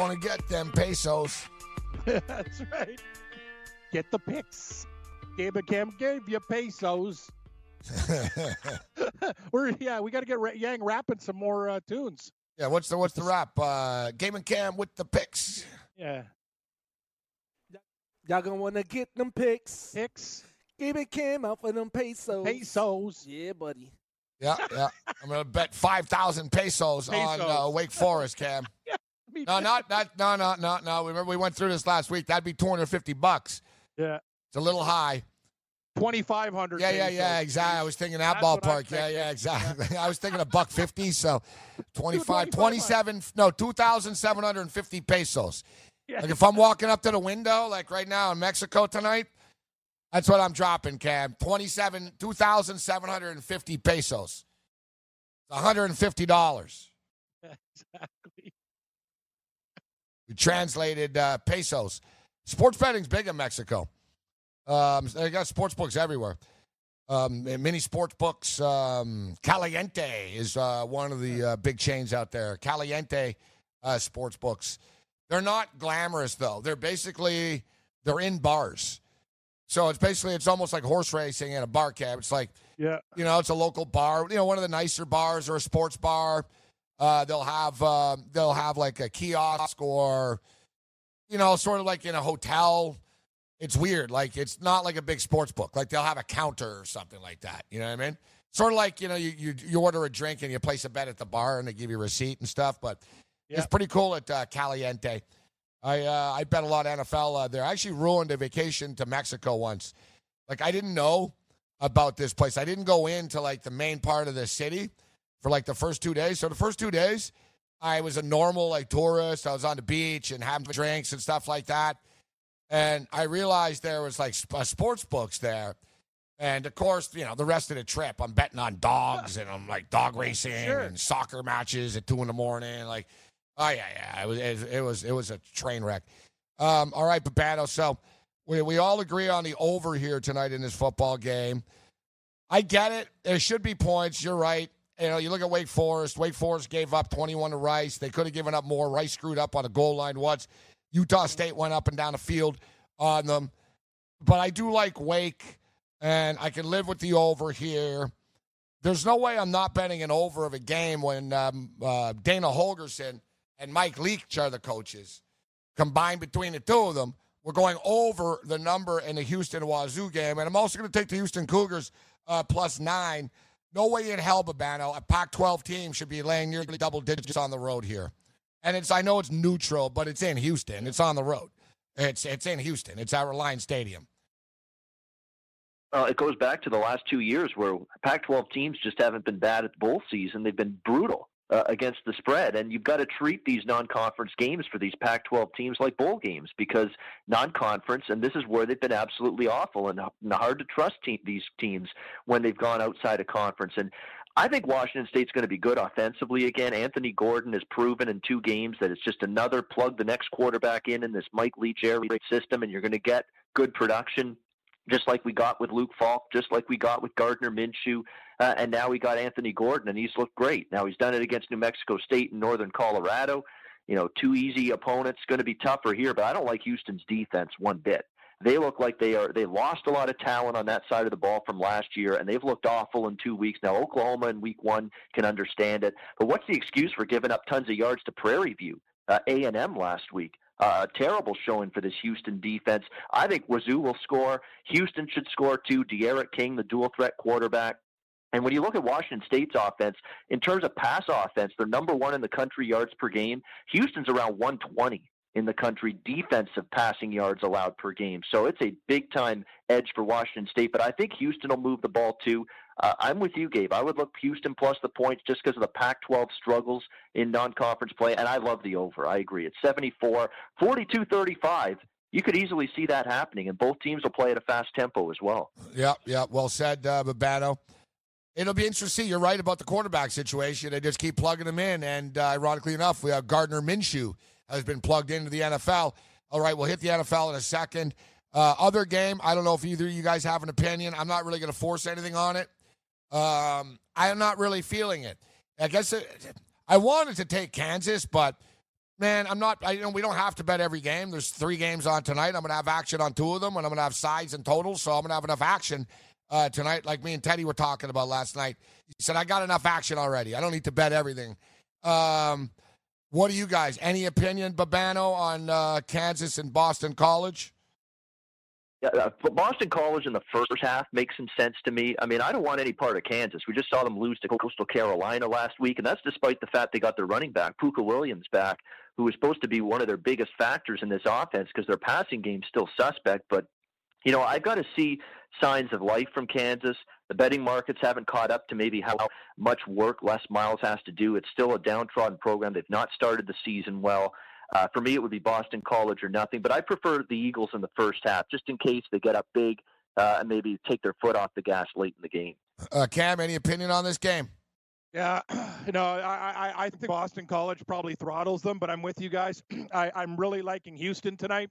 Gonna get them pesos. [laughs] That's right. Get the picks. Gabe and Cam gave you pesos. [laughs] [laughs] We're yeah, we got to get Ra- Yang rapping some more uh, tunes. Yeah, what's the what's the rap? Uh, Game and Cam with the picks. Yeah, Y'all gonna wanna get them picks. picks, Give it Cam out for them pesos. pesos. Yeah, buddy. Yeah, yeah. I'm gonna bet five thousand pesos, on uh, Wake Forest, Cam. Me No, not not no no no no. Remember we went through this last week. That'd be two hundred fifty bucks. Yeah, It's a little high. twenty five hundred. Yeah, yeah, yeah. Exactly. I was thinking that That's ballpark. Yeah, yeah, exactly. [laughs] I was thinking a buck fifty. So 25, 25. 27, no, two thousand seven hundred and fifty pesos. Yeah. Like if I'm walking up to the window, like right now in Mexico tonight, that's what I'm dropping, Cam. 27, 2,750 pesos. $150. [laughs] exactly. Translated uh, pesos. Sports betting's big in Mexico. Um, they got sports books everywhere. Um, many sports books. Um, Caliente is uh, one of the uh, big chains out there. Caliente uh, sports books. They're not glamorous though. They're basically they're in bars. So it's basically it's almost like horse racing in a bar cab. It's like Yeah, you know, it's a local bar, you know, one of the nicer bars or a sports bar. Uh, they'll have uh, they'll have like a kiosk or you know, sort of like in a hotel. It's weird. Like it's not like a big sports book. Like they'll have a counter or something like that. You know what I mean? Sort of like you know, you you, you order a drink and you place a bet at the bar and they give you a receipt and stuff. But Yeah. it's pretty cool at uh, Caliente. I uh, I bet a lot of NFL uh, there. I actually ruined a vacation to Mexico once. Like I didn't know about this place. I didn't go into like the main part of the city for like the first two days. So the first two days, I was a normal like tourist. I was on the beach and having drinks and stuff like that. And I realized there was like sp- uh, sports books there. And of course, you know, the rest of the trip, I'm betting on dogs and I'm like dog racing Sure. and soccer matches at two in the morning. Like, oh yeah, yeah, it was it, it was it was a train wreck. Um, all right, Babano. So we we all agree on the over here tonight in this football game. I get it. There should be points. You're right. You know, you look at Wake Forest. Wake Forest gave up 21 to Rice. They could have given up more. Rice screwed up on a goal line once. Utah State went up and down the field on them. But I do like Wake, and I can live with the over here. There's no way I'm not betting an over of a game when um, uh, Dana Holgorsen and Mike Leach are the coaches. Combined between the two of them, we're going over the number in the Houston Wazoo game. And I'm also going to take the Houston Cougars uh, plus nine. No way in hell, Babano. A Pac 12 team should be laying nearly double digits on the road here. And it's I know it's neutral, but it's in Houston. It's on the road. It's it's in Houston. It's at Reliant Stadium. Uh, it goes back to the last two years where Pac-12 teams just haven't been bad at the bowl season. They've been brutal uh, against the spread, and you've got to treat these non-conference games for these Pac-12 teams like bowl games because non-conference, and this is where they've been absolutely awful and hard to trust these teams when they've gone outside of conference. And I think Washington State's going to be good offensively again. Anthony Gordon has proven in two games that it's just another plug the next quarterback in in this Mike Leach air raid system, and you're going to get good production just like we got with Luke Falk, just like we got with Gardner Minshew, uh, and now we got Anthony Gordon, and he's looked great. Now he's done it against New Mexico State and Northern Colorado. You know, two easy opponents, going to be tougher here, but I don't like Houston's defense one bit. They look like they are. They lost a lot of talent on that side of the ball from last year, and they've looked awful in two weeks. Now Oklahoma in week one can understand it, but what's the excuse for giving up tons of yards to Prairie View, uh, A and M last week? Uh, terrible showing for this Houston defense. I think Wazoo will score. Houston should score too. D'Eriq King, the dual threat quarterback. And when you look at Washington State's offense, in terms of pass offense, they're number one in the country yards per game. Houston's around 120 in the country defensive passing yards allowed per game. So it's a big time edge for Washington State. But I think Houston will move the ball too. Uh, I'm with you, Gabe. I would look Houston plus the points just because of the Pac 12 struggles in non conference play. And I love the over. I agree. It's 74, 42 35. You could easily see that happening, and both teams will play at a fast tempo as well. Yep, yep. Well said, uh, Babano. It'll be interesting. You're right about the quarterback situation. They just keep plugging them in. And uh, ironically enough, we have Gardner Minshew has been plugged into the NFL. All right, we'll hit the NFL in a second. Uh, other game, I don't know if either of you guys have an opinion. I'm not really going to force anything on it. Um, I'm not really feeling it. I guess it, I wanted to take Kansas, but man, I'm not. I, you know, we don't have to bet every game. There's three games on tonight. I'm going to have action on two of them, and I'm going to have sides and totals. So I'm going to have enough action uh, tonight, like me and Teddy were talking about last night. He said, "I got enough action already. I don't need to bet everything." Um, what do you guys? Any opinion, Babano, on uh, Kansas and Boston College? Yeah, uh, Boston College in the first half makes some sense to me. I mean, I don't want any part of Kansas. We just saw them lose to Coastal Carolina last week, and that's despite the fact they got their running back, Pooka Williams, back, who was supposed to be one of their biggest factors in this offense because their passing game's still suspect. But you know, I've got to see signs of life from Kansas. The betting markets haven't caught up to maybe how much work Les Miles has to do. It's still a downtrodden program. They've not started the season well. Uh, for me, it would be Boston College or nothing, but I prefer the Eagles in the first half, just in case they get up big uh, and maybe take their foot off the gas late in the game. Uh, Cam, any opinion on this game? Yeah, [clears throat] no, I, I, I think Boston College probably throttles them, but I'm with you guys. [clears throat] I, I'm really liking Houston tonight,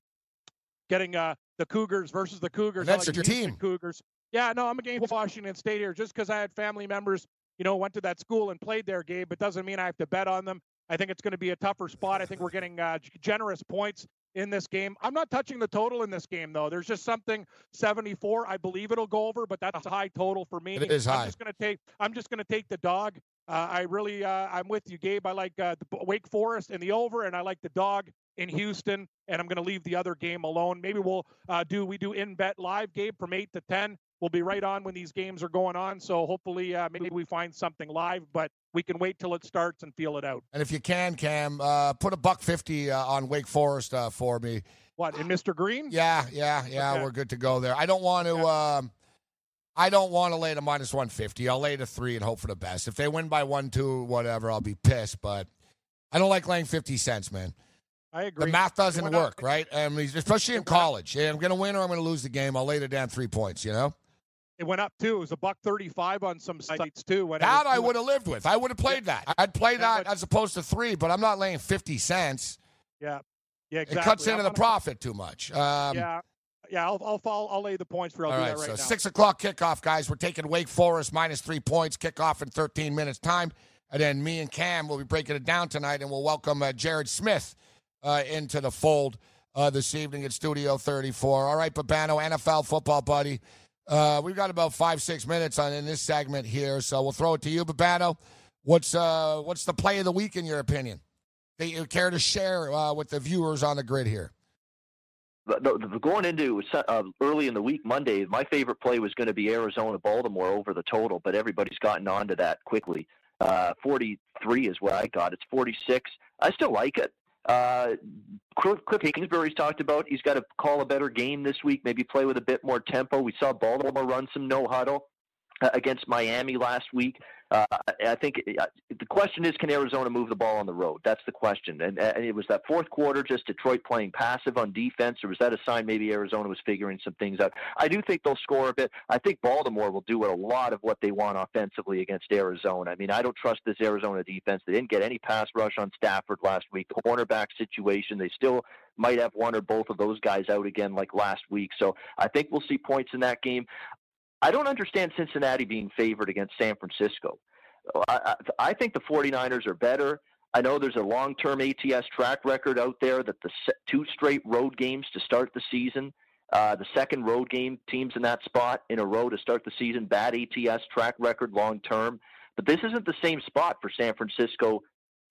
getting uh, the Cougars versus the Cougars. And that's like your Houston team. Cougars. Yeah, no, I'm against Washington State here just because I had family members, you know, went to that school and played there, Gabe. It doesn't mean I have to bet on them. I think it's going to be a tougher spot. I think we're getting uh, generous points in this game. I'm not touching the total in this game though. There's just something 74. I believe it'll go over, but that's a high total for me. It is high. I'm just going to take. I'm just going to take the dog. Uh, I really, uh, I'm with you, Gabe. I like uh, the Wake Forest and the over, and I like the dog in Houston. And I'm going to leave the other game alone. Maybe we'll uh, do we do in bet live, Gabe, from eight to ten. We'll be right on when these games are going on. So hopefully, uh, maybe we find something live, but we can wait till it starts and feel it out. And if you can, Cam, uh, put a buck fifty uh, on Wake Forest uh, for me. What in Mr. Green? Yeah, yeah, yeah. Okay. We're good to go there. I don't want to. Um, I don't want to lay the minus one fifty. I'll lay the three and hope for the best. If they win by one, two, whatever, I'll be pissed. But I don't like laying fifty cents, man. I agree. The math doesn't work, right? I mean, especially in college. Yeah, I'm going to win or I'm going to lose the game. I'll lay the damn three points. You know. It went up too. It was a buck thirty-five on some sites too. When That I would have lived with. I would have played that. I'd play Yeah, that but- as opposed to three, but I'm not laying 50 cents. Yeah, yeah, exactly. It cuts into the profit too much. Um, yeah, yeah. I'll I'll follow, I'll lay the points for. I'll All do right, that right so now. six o'clock kickoff, guys. We're taking Wake Forest minus three points. Kickoff in 13 minutes time, and then me and Cam will be breaking it down tonight, and we'll welcome uh, Jared Smith uh, into the fold uh, this evening at Studio 34. All right, Babano, NFL football buddy. Uh, we've got about five six minutes on in this segment here, so we'll throw it to you, Babano. What's uh, what's the play of the week in your opinion? That you care to share uh, with the viewers on the grid here? the, the- going into uh, early in the week Monday, my favorite play was going to be Arizona Baltimore over the total, but everybody's gotten onto that quickly. Uh, 43 is what I got. It's 46. I still like it. Uh, Kliff, Kingsbury's talked about he's got to call a better game this week, maybe play with a bit more tempo. We saw Baltimore run some no huddle against Miami last week. Uh, I think uh, the question is, can Arizona move the ball on the road? That's the question. And, and it was that fourth quarter, just Detroit playing passive on defense, or was that a sign maybe Arizona was figuring some things out? I do think they'll score a bit. I think Baltimore will do a lot of what they want offensively against Arizona. I mean, I don't trust this Arizona defense. They didn't get any pass rush on Stafford last week. Cornerback situation, they still might have one or both of those guys out again like last week. So I think we'll see points in that game. I don't understand Cincinnati being favored against San Francisco. I, I, think the 49ers are better. I know there's a long-term ATS track record out there that the two straight road games to start the season, uh, the second road game teams in that spot in a row to start the season, bad ATS track record long term. But this isn't the same spot for San Francisco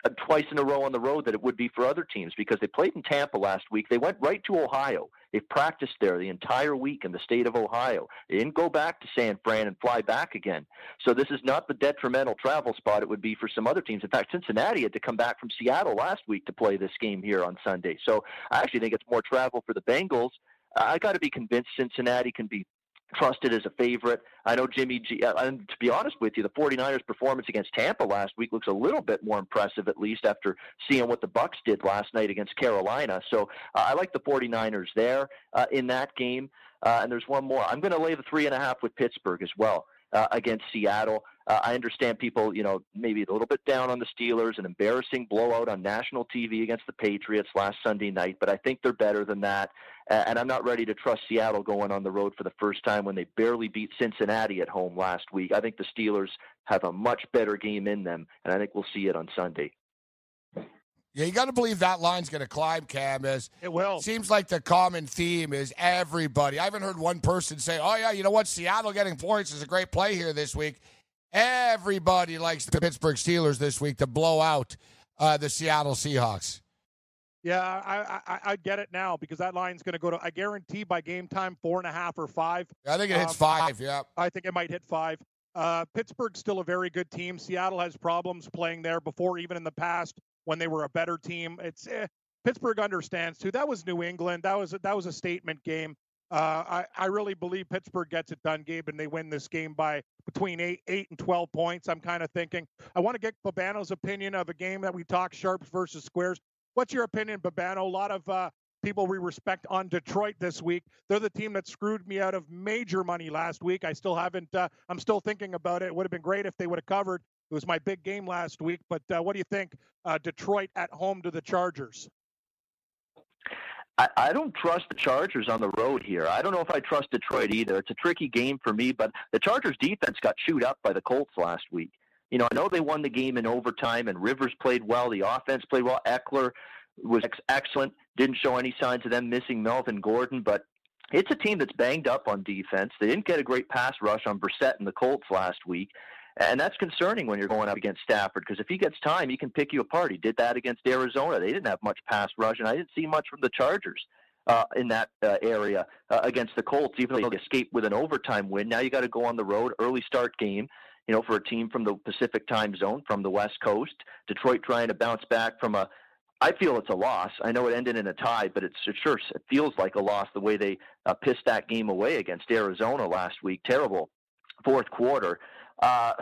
Uh, twice in a row on the road that it would be for other teams because they played in Tampa last week. They went right to Ohio. They've practiced there the entire week in the state of Ohio. They didn't go back to San Fran and fly back again. So this is not the detrimental travel spot it would be for some other teams. In fact, Cincinnati had to come back from Seattle last week to play this game here on Sunday. So I actually think it's more travel for the Bengals. I got to be convinced Cincinnati can be trusted as a favorite. I know Jimmy G. uh, And to be honest with you, the 49ers' performance against Tampa last week looks a little bit more impressive, at least after seeing what the Bucs did last night against Carolina. So uh, I like the 49ers there uh, in that game. Uh, and there's one more. I'm going to lay the three and a half with Pittsburgh as well uh, against Seattle. Uh, I understand people, you know, maybe a little bit down on the Steelers, an embarrassing blowout on national TV against the Patriots last Sunday night, but I think they're better than that. Uh, and I'm not ready to trust Seattle going on the road for the first time when they barely beat Cincinnati at home last week. I think the Steelers have a much better game in them, and I think we'll see it on Sunday. Yeah, you got to believe that line's going to climb, Cam. As It will. seems like the common theme is everybody. I haven't heard one person say, "Oh yeah, you know what? Seattle getting points is a great play here this week." Everybody likes the Pittsburgh Steelers this week to blow out uh, the Seattle Seahawks. Yeah, I, I I get it now because that line's going to go to. I guarantee by game time four and a half or five. I think it hits Um, five. Yeah. I think it might hit five. Uh, Pittsburgh's still a very good team. Seattle has problems playing there before, even in the past when they were a better team. It's eh, Pittsburgh understands too. That was New England. That was that was a statement game. Uh, I I really believe Pittsburgh gets it done, Gabe, and they win this game by between eight eight and twelve points. I'm kind of thinking. I want to get Babano's opinion of a game that we talk sharps versus squares. What's your opinion, Babano? A lot of uh, people we respect on Detroit this week. They're the team that screwed me out of major money last week. I still haven't. Uh, I'm still thinking about it. It would have been great if they would have covered. It was my big game last week. But uh, what do you think? Uh, Detroit at home to the Chargers. I, don't trust the Chargers on the road here. I don't know if I trust Detroit either. It's a tricky game for me, but the Chargers defense got chewed up by the Colts last week. You know, I know they won the game in overtime, and Rivers played well. The offense played well. Ekeler was ex- excellent. Didn't show any signs of them missing Melvin Gordon, but it's a team that's banged up on defense. They didn't get a great pass rush on Brissett and the Colts last week. And that's concerning when you're going up against Stafford because if he gets time, he can pick you apart. He did that against Arizona. They didn't have much pass rush, and I didn't see much from the Chargers. uh, in that uh, area uh, against the Colts, even though they escaped with an overtime win. Now you got to go on the road, early start game. You know, for a team from the Pacific time zone, from the West Coast, Detroit trying to bounce back from a I feel it's a loss. I know it ended in a tie, but it sure it feels like a loss the way they uh, pissed that game away against Arizona last week. Terrible fourth quarter. Uh,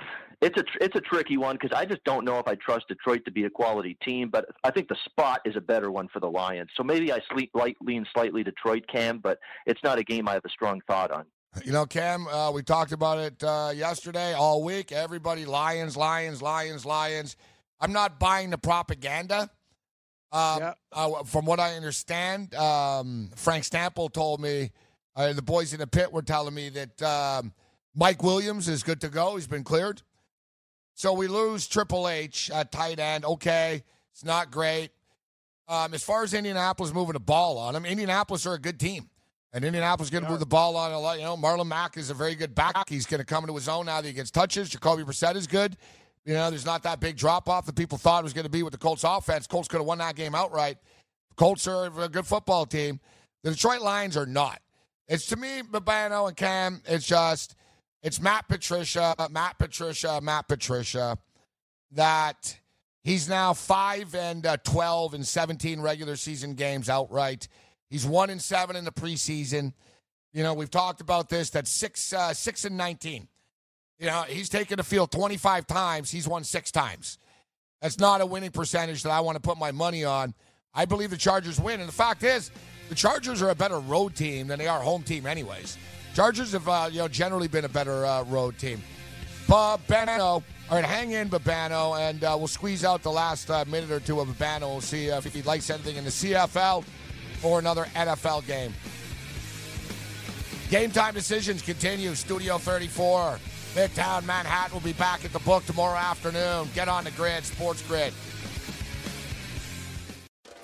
it's a it's a tricky one because I just don't know if I trust Detroit to be a quality team, but I think the spot is a better one for the Lions. So maybe I sleep light, lean slightly Detroit, Cam, but it's not a game I have a strong thought on. You know, Cam, uh, we talked about it uh, yesterday, all week. Everybody, Lions, Lions, Lions, Lions. I'm not buying the propaganda. Um, yeah. uh, from what I understand, um, Frank Stample told me, uh, the boys in the pit were telling me that um, Mike Williams is good to go. He's been cleared. So we lose Triple H at tight end. Okay, it's not great. Um, as far as Indianapolis moving the ball on them, Indianapolis are a good team. And Indianapolis is going to move the ball on a lot. You know, Marlon Mack is a very good back. He's going to come into his own now that he gets touches. Jacoby Brissett is good. You know, there's not that big drop off that people thought it was going to be with the Colts offense. Colts could have won that game outright. Colts are a good football team. The Detroit Lions are not. It's to me, Babano and Cam, it's just, it's Matt Patricia, Matt Patricia, Matt Patricia, that he's now 5 and uh, 12 in 17 regular season games outright. He's 1 and 7 in the preseason. You know, we've talked about this, that 6, uh, 6 and 19 you know, he's taken the field 25 times. He's won six times. That's not a winning percentage that I want to put my money on. I believe the Chargers win. And the fact is, the Chargers are a better road team than they are home team, anyways. Chargers have, uh, you know, generally been a better uh, road team. Babano, all right, hang in, Babano, and uh, we'll squeeze out the last uh, minute or two of Babano. We'll see if he likes anything in the CFL or another NFL game. Game time decisions continue. Studio 34. Midtown Manhattan will be back at the book tomorrow afternoon. Get on the grid, Sports Grid.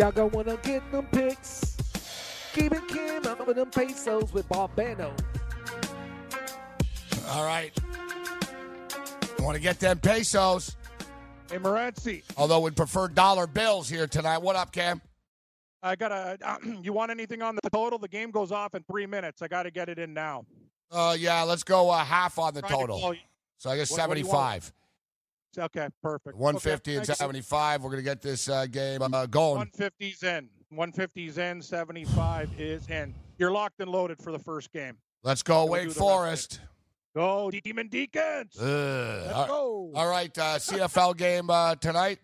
Y'all gonna wanna get them picks. Keeping Kim over them pesos with Babano. All right. Want to get them pesos. Hey, Morency. Although we'd prefer dollar bills here tonight. What up, Cam? I got to. Uh, [clears throat] you want anything on the total? The game goes off in three minutes. I got to get it in now. Uh, yeah, let's go uh, half on the total. So I guess what, 75. Okay, perfect. 150 okay, and 75. We're going to get this uh, game uh, going. 150's in. 150's in. 75 is in. You're locked and loaded for the first game. Let's go, Wake Forest. Go, Demon Deacons. Uh, Let's all, go. All right, uh, CFL game uh, tonight.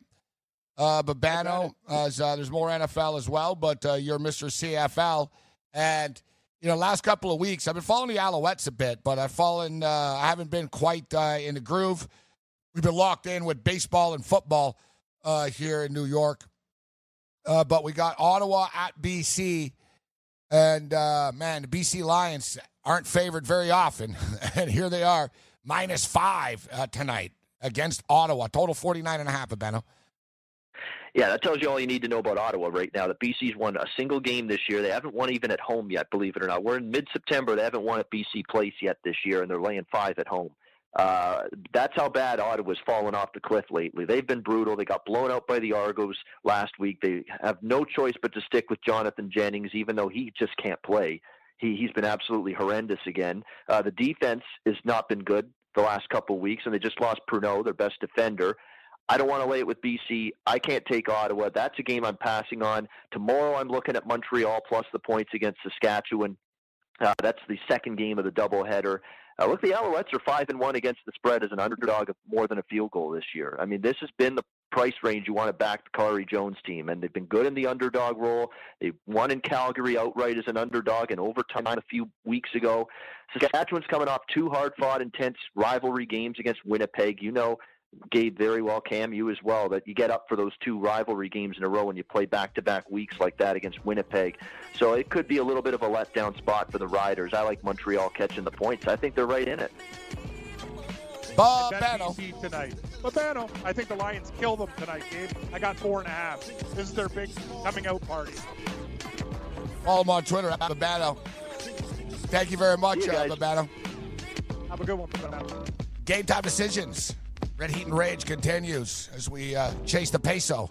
Uh, Babano, as, uh, there's more NFL as well, but uh, you're Mr. CFL. And, you know, last couple of weeks, I've been following the Alouettes a bit, but I've fallen, uh, I haven't been quite uh, in the groove. We've been locked in with baseball and football uh, here in New York. Uh, but we got Ottawa at BC. And uh, man, the BC Lions aren't favored very often. [laughs] and here they are, minus five uh, tonight against Ottawa. Total 49 and a half, Beno. Yeah, that tells you all you need to know about Ottawa right now. The BC's won a single game this year. They haven't won even at home yet, believe it or not. We're in mid September. They haven't won at BC Place yet this year, and they're laying five at home. Uh, that's how bad Ottawa's fallen off the cliff lately. They've been brutal. They got blown out by the Argos last week. They have no choice but to stick with Jonathon Jennings, even though he just can't play. He he's been absolutely horrendous again. Uh, the defense has not been good the last couple of weeks, and they just lost Pruneau, their best defender. I don't want to lay it with BC. I can't take Ottawa. That's a game I'm passing on. Tomorrow I'm looking at Montreal plus the points against Saskatchewan. Uh, that's the second game of the doubleheader. Uh, look, the Alouettes are five and one against the spread as an underdog of more than a field goal this year. I mean, this has been the price range you want to back the Khari Jones team, and they've been good in the underdog role. They won in Calgary outright as an underdog in overtime a few weeks ago. Saskatchewan's coming off two hard-fought, intense rivalry games against Winnipeg. You know Gabe very well, Cam, you as well, that you get up for those two rivalry games in a row and you play back-to-back weeks like that against Winnipeg. So it could be a little bit of a letdown spot for the Riders. I like Montreal catching the points. I think they're right in it. Babano. tonight. Babano. I think the Lions kill them tonight, Gabe. I got four and a half. This is their big coming out party. Follow them on Twitter at Babano. Thank you very much, See you uh. Babano. Have a good one. Babano. Game time decisions. Red Heat and Rage continues as we uh, chase the peso.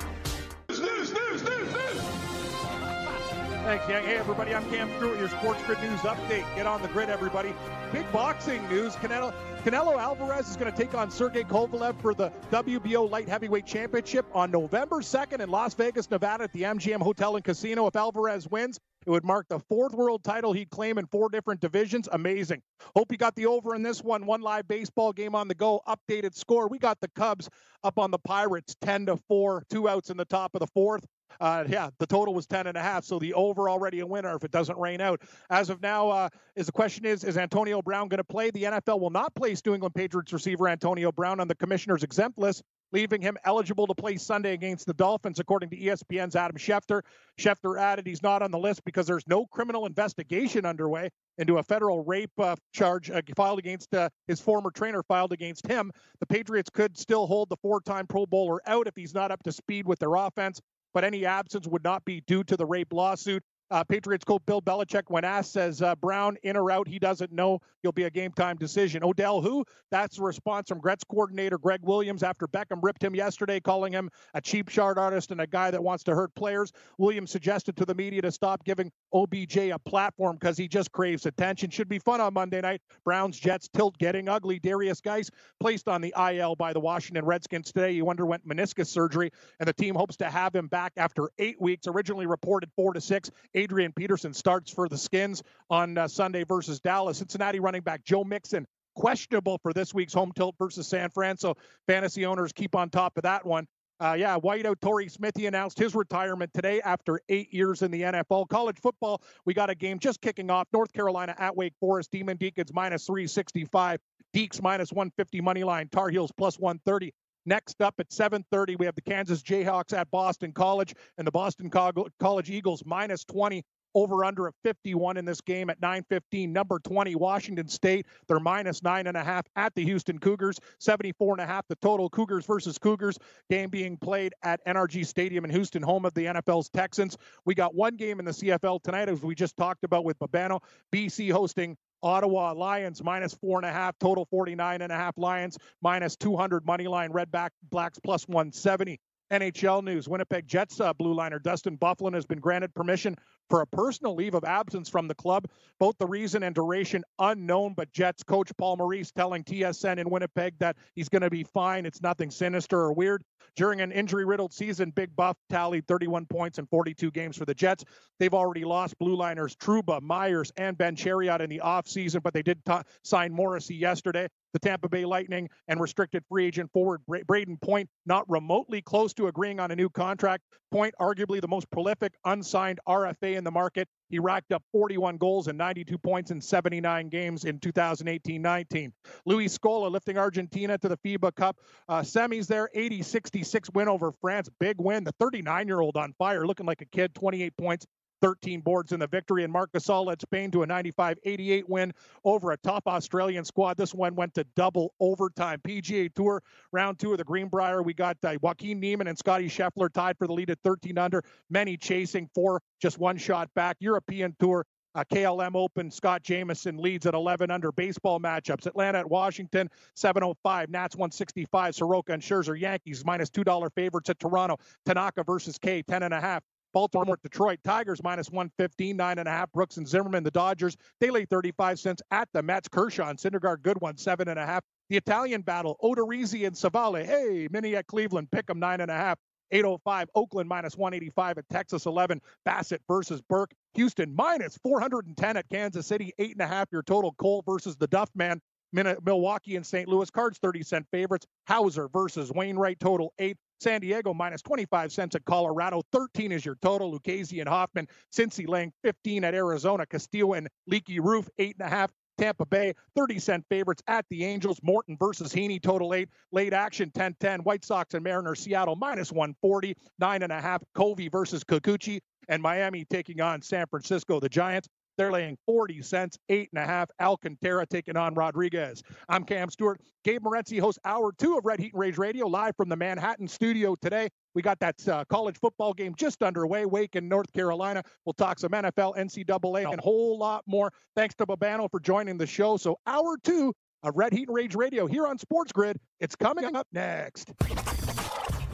Everybody, I'm Cam Stewart, your Sports Grid News update. Get on the grid, everybody. Big boxing news. Canelo, Canelo Alvarez is going to take on Sergey Kovalev for the WBO Light Heavyweight Championship on November 2nd in Las Vegas, Nevada at the MGM Hotel and Casino. If Alvarez wins, it would mark the fourth world title he'd claim in four different divisions. Amazing. Hope you got the over in this one. One live baseball game on the go. Updated score. We got the Cubs up on the Pirates 10 to 4, two outs in the top of the fourth. Uh, yeah, the total was 10 and a half, so the over already a winner if it doesn't rain out. As of now, uh, is the question is, is Antonio Brown going to play? The NFL will not place New England Patriots receiver Antonio Brown on the commissioner's exempt list, leaving him eligible to play Sunday against the Dolphins, according to ESPN's Adam Schefter. Schefter added he's not on the list because there's no criminal investigation underway into a federal rape uh, charge uh, filed against uh, his former trainer filed against him. The Patriots could still hold the four-time Pro Bowler out if he's not up to speed with their offense but any absence would not be due to the rape lawsuit. Uh, Patriots coach Bill Belichick, when asked, says uh, Brown in or out, he doesn't know. He'll be a game time decision. Odell, who? That's the response from Gretz coordinator Gregg Williams after Beckham ripped him yesterday, calling him a cheap shard artist and a guy that wants to hurt players. Williams suggested to the media to stop giving OBJ a platform because he just craves attention. Should be fun on Monday night. Browns Jets tilt getting ugly. Derrius Guice placed on the IL by the Washington Redskins today. He underwent meniscus surgery, and the team hopes to have him back after eight weeks. Originally reported four to six. Adrian Peterson starts for the Skins on uh, Sunday versus Dallas. Cincinnati running back Joe Mixon questionable for this week's home tilt versus San Fran. So fantasy owners keep on top of that one. Uh, yeah, whiteout Torrey Smithy announced his retirement today after eight years in the NFL. College football, we got a game just kicking off. North Carolina at Wake Forest. Demon Deacons minus 365. Deeks minus 150 money line. Tar Heels plus 130. Next up at 7:30, we have the Kansas Jayhawks at Boston College and the Boston College Eagles minus 20 over under of 51 in this game at 9:15. Number 20, Washington State. They're minus nine and a half at the Houston Cougars. 74 and a half the total. Cougars versus Cougars. Game being played at NRG Stadium in Houston, home of the NFL's Texans. We got one game in the CFL tonight, as we just talked about with Babano. BC hosting Ottawa Lions minus four and a half, total 49 and a half. Lions minus 200 money line. Redback Blacks plus 170. NHL news: Winnipeg Jets uh, blue liner Dustin Byfuglien has been granted permission for a personal leave of absence from the club. Both the reason and duration unknown, but Jets coach Paul Maurice telling TSN in Winnipeg that he's going to be fine. It's nothing sinister or weird. During an injury-riddled season, Big Buff tallied 31 points in 42 games for the Jets. They've already lost blue liners Trouba, Myers, and Ben Chiarot in the offseason, but they did t- sign Morrissey yesterday. The Tampa Bay Lightning and restricted free agent forward Bra- Brayden Point not remotely close to agreeing on a new contract. Point, arguably the most prolific unsigned RFA in the market. He racked up 41 goals and 92 points in 79 games in 2018-19. Luis Scola lifting Argentina to the FIBA Cup uh, semis there, 80-66 win over France. Big win. The 39-year-old on fire, looking like a kid, 28 points. 13 boards in the victory, and Marc Gasol led Spain to a 95-88 win over a top Australian squad. This one went to double overtime. PGA Tour round two of the Greenbrier. We got uh, Joaquin Niemann and Scottie Scheffler tied for the lead at 13 under. Many chasing four, just one shot back. European Tour. Uh, KLM Open, Scott Jamieson leads at 11 under baseball matchups. Atlanta at Washington, 705. Nats 165. Soroka and Scherzer. Yankees minus $2 favorites at Toronto. Tanaka versus K, 10.5. Baltimore, Detroit Tigers minus 115, nine and a half. Brooks and Zimmermann, the Dodgers, they lay 35 cents at the Mets. Kershaw and Syndergaard, good one, seven and a half. The Italian battle, Odorizzi and Civale. Hey, Mini at Cleveland, pick them nine and a half. 805 Oakland minus 185 at Texas 11 Bassitt versus Burke Houston minus 410 at Kansas City eight and a half your total Cole versus the Duff man Milwaukee and St. Louis cards 30 cent favorites Houser versus Wainwright total eight San Diego minus 25 cents at Colorado 13 is your total Lucchesi and Hoffman Cincy laying 15 at Arizona Castillo and Leaky Roof eight and a half Tampa Bay, 30 cent favorites at the Angels. Morton versus Heaney, total eight. Late action, 10 10. White Sox and Mariners, Seattle minus 140, nine and a half. Covey versus Kikuchi, and Miami taking on San Francisco. The Giants, they're laying 40 cents, eight and a half. Alcantara taking on Rodriguez. I'm Cam Stewart. Gabe Morency hosts hour two of Red Heat and Rage Radio live from the Manhattan studio today. We got that uh, college football game just underway. Wake in North Carolina. We'll talk some NFL, NCAA, and a whole lot more. Thanks to Babano for joining the show. So, hour two of Red Heat and Rage Radio here on Sports Grid. It's coming up next.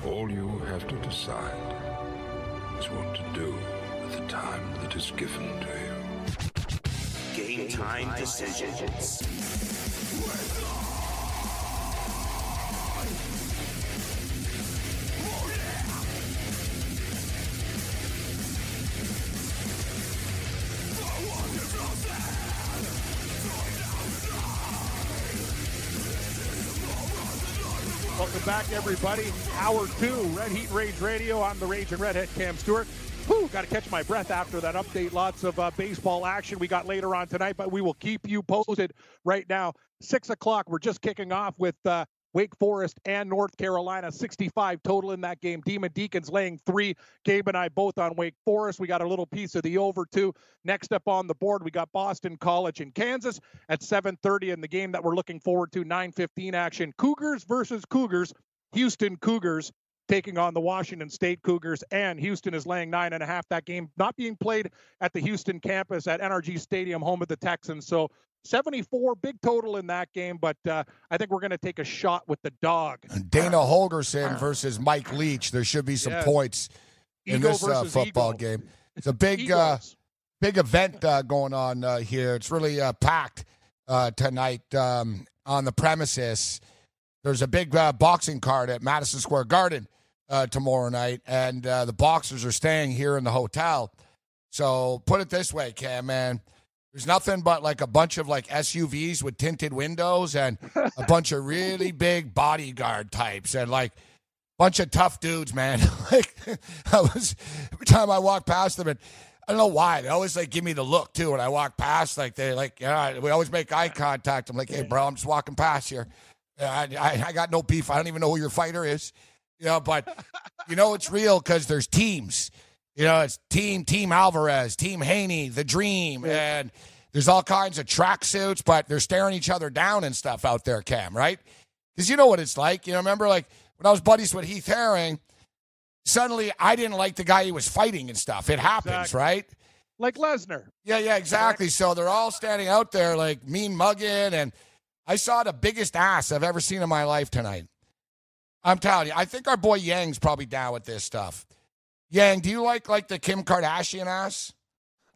All you have to decide is what to do with the time that is given to you. Game time decisions. Welcome back, everybody. Hour two, Red Heat Rage Radio. I'm the Rage and Redhead Cam Stewart. Whew, got to catch my breath after that update. Lots of uh, baseball action we got later on tonight, but we will keep you posted right now. Six o'clock, we're just kicking off with uh, Wake Forest and North Carolina. 65 total in that game. Demon Deacons laying three. Gabe and I both on Wake Forest. We got a little piece of the over too. Next up on the board, we got Boston College in Kansas at 7:30 in the game that we're looking forward to. 9:15 action. Cougars versus Cougars. Houston Cougars taking on the Washington State Cougars, and Houston is laying nine and a half. That game not being played at the Houston campus at NRG Stadium, home of the Texans. So 74 big total in that game, but uh, I think we're going to take a shot with the dog. Dana Holgorsen versus Mike Leach. There should be some Yes. points in Ego this uh, football ego. game. It's a big, uh, big event uh, going on uh, here. It's really uh, packed uh, tonight um, on the premises. There's a big uh, boxing card at Madison Square Garden uh, tomorrow night, and uh, the boxers are staying here in the hotel. So put it this way, Cam, man. There's nothing but like a bunch of like SUVs with tinted windows and a [laughs] bunch of really big bodyguard types and like a bunch of tough dudes, man. [laughs] like I was every time I walk past them and I don't know why. They always like give me the look too when I walk past. Like they like, yeah, we always make eye contact. I'm like, hey, bro, I'm just walking past here. I, I, I got no beef. I don't even know who your fighter is. You know, but you know it's real because there's teams. You know, it's team Team Alvarez, Team Haney, the Dream, and there's all kinds of tracksuits, but they're staring each other down and stuff out there, Cam, right? Because you know what it's like. You know, remember like when I was buddies with Heath Herring, suddenly I didn't like the guy he was fighting and stuff. It happens, Exactly. right? like Lesnar. Yeah, yeah, exactly. So they're all standing out there like mean mugging, and I saw the biggest ass I've ever seen in my life tonight. I'm telling you, I think our boy Yang's probably down with this stuff. Yang, do you like like the Kim Kardashian ass?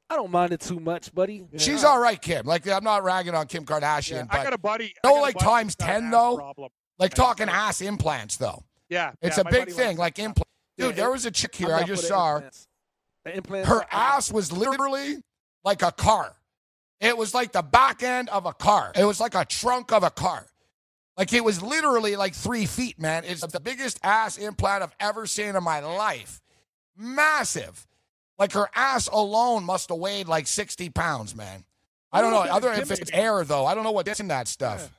I don't mind it too much, buddy. She's all right, Kim. Like I'm not ragging on Kim Kardashian, Yeah, but I got a buddy. No, like buddy times who's got an 10 though? Problem. like talking ass implants though. Yeah, It's yeah, a big thing, like that. implant. Dude, Yeah, there was a chick here I just saw her. implants. The implants Her ass was literally like a car. It was like the back end of a car. It was like a trunk of a car. Like it was literally like three feet, man. It's the biggest ass implant I've ever seen in my life. Massive. Like her ass alone must have weighed like 60 pounds, man. I don't know. Other if it's air though. I don't know what's in that stuff.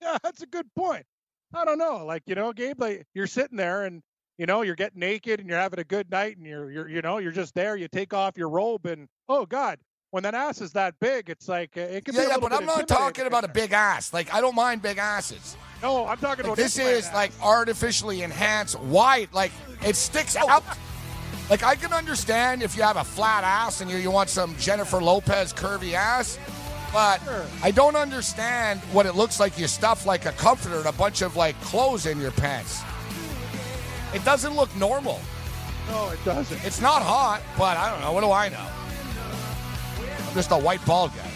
Yeah, that's a good point. I don't know. Like, you know, Gabe, like you're sitting there and you know, you're getting naked and you're having a good night and you're you're you know, you're just there, you take off your robe and oh god, when that ass is that big, it's like uh, it can be Yeah, a yeah, but I'm not talking about a big ass. Like I don't mind big asses. No, I'm talking Like, about this is ass. like artificially enhanced white. Like it sticks out. Like I can understand if you have a flat ass and you, you want some Jennifer Lopez curvy ass, but Sure. I don't understand what it looks like you stuff like a comforter and a bunch of like clothes in your pants. It doesn't look normal. No, it doesn't. It's not hot, but I don't know. What do I know? Just a white ball guy.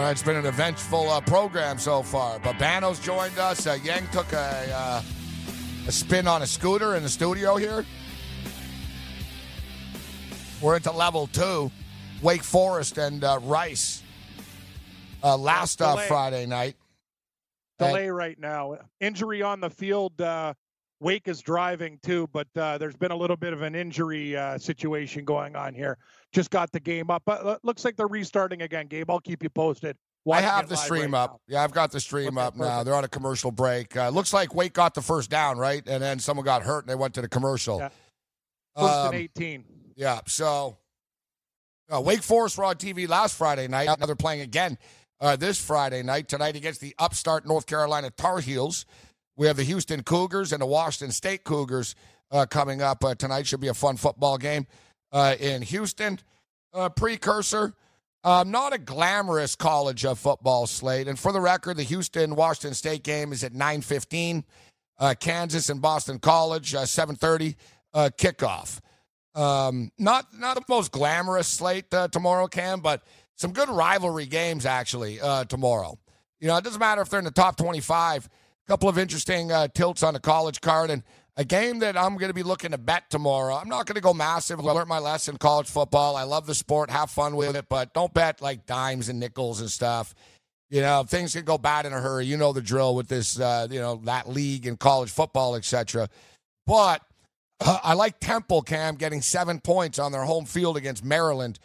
All right, it's been an eventful uh, program so far. Babano's joined us. Uh, Yang took a, uh, a spin on a scooter in the studio here. We're into level two. Wake Forest and uh, Rice uh, last uh, Friday night. delay right now. Injury on the field. Wake is driving too, but uh, there's been a little bit of an injury uh, situation going on here. Just got the game up, but uh, looks like they're restarting again. Gabe, I'll keep you posted. I have the stream right up. now. Yeah, I've got the stream Okay, up now. They're on a commercial break. Uh, looks like Wake got the first down, right? And then someone got hurt and they went to the commercial. Yeah. First Um, and 18. Yeah, so uh, Wake Forest were on TV last Friday night. Now they're playing again uh, this Friday night. Tonight against the upstart North Carolina Tar Heels. We have the Houston Cougars and the Washington State Cougars uh, coming up uh, tonight. Should be a fun football game uh, in Houston. Uh, precursor, um, not a glamorous college of football slate. And for the record, the Houston Washington State game is at 9:15. Uh, Kansas and Boston College, uh, 7:30 uh, kickoff. Um, not not the most glamorous slate tomorrow, Cam, but some good rivalry games actually tomorrow. You know, it doesn't matter if they're in the top 25. A couple of interesting uh, tilts on the college card and a game that I'm going to be looking to bet tomorrow. I'm not going to go massive. I learned my lesson college football. I love the sport, have fun with it, but don't bet like dimes and nickels and stuff. You know, things can go bad in a hurry. You know the drill with this, uh, you know, that league and college football, etc. But uh, I like Temple Cam getting seven points on their home field against Maryland.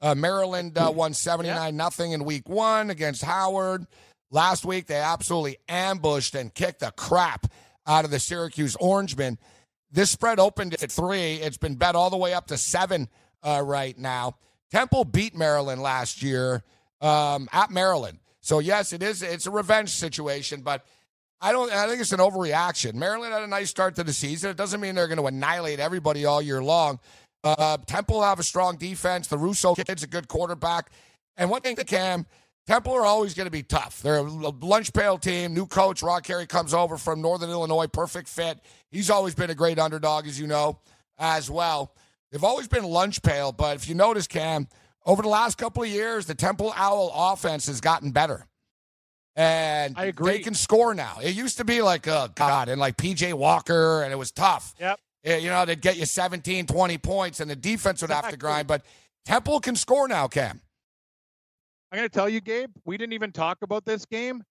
Uh, Maryland uh, won 79 nothing in week one against Howard. Last week, they absolutely ambushed and kicked the crap out of the Syracuse Orangemen. This spread opened at three. It's been bet all the way up to seven uh, right now. Temple beat Maryland last year um, at Maryland. So, yes, it is. It's a revenge situation, but I don't. I think it's an overreaction. Maryland had a nice start to the season. It doesn't mean they're going to annihilate everybody all year long. Uh, Temple have a strong defense. The Russo kid's a good quarterback. And one thing, the Cam, Temple are always going to be tough. They're a lunch pail team. New coach Rod Carey comes over from Northern Illinois. Perfect fit. He's always been a great underdog, as you know, as well. They've always been lunch pail. But if you notice, Cam, over the last couple of years, the Temple Owl offense has gotten better. And I agree. they can score now. It used to be like, oh, God, and like PJ Walker, and it was tough. Yep. Eh, you know, they'd get you 17, 20 points, and the defense would have to grind. But Temple can score now, Cam. I'm going to tell you, Gabe, we didn't even talk about this game.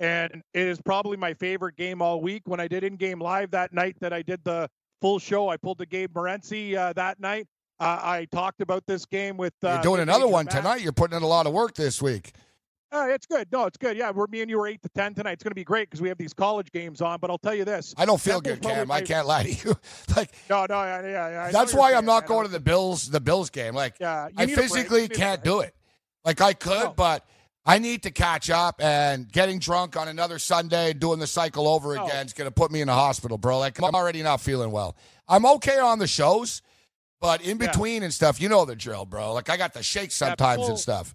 And it is probably my favorite game all week. When I did in game live that night that I did the full show, I pulled the Gabe Morency uh, that night. Uh, I talked about this game with. Uh, You're doing with another one Matt. tonight. You're putting in a lot of work this week. Uh, it's good. No, it's good. Yeah, we're me and you are eight to ten tonight. It's going to be great because we have these college games on. But I'll tell you this: I don't feel Temple's good, Cam. I can't lie to you. [laughs] like No, no, yeah, yeah. yeah that's why I'm not man. going to the Bills, the Bills game. Like Yeah, I physically You need a can't do it. Like I could, but I need to catch up. And getting drunk on another Sunday, doing the cycle over No. again, is going to put me in the hospital, bro. Like I'm already not feeling well. I'm okay on the shows, but in Yeah. between and stuff, you know the drill, bro. Like I got the shakes sometimes people- and stuff.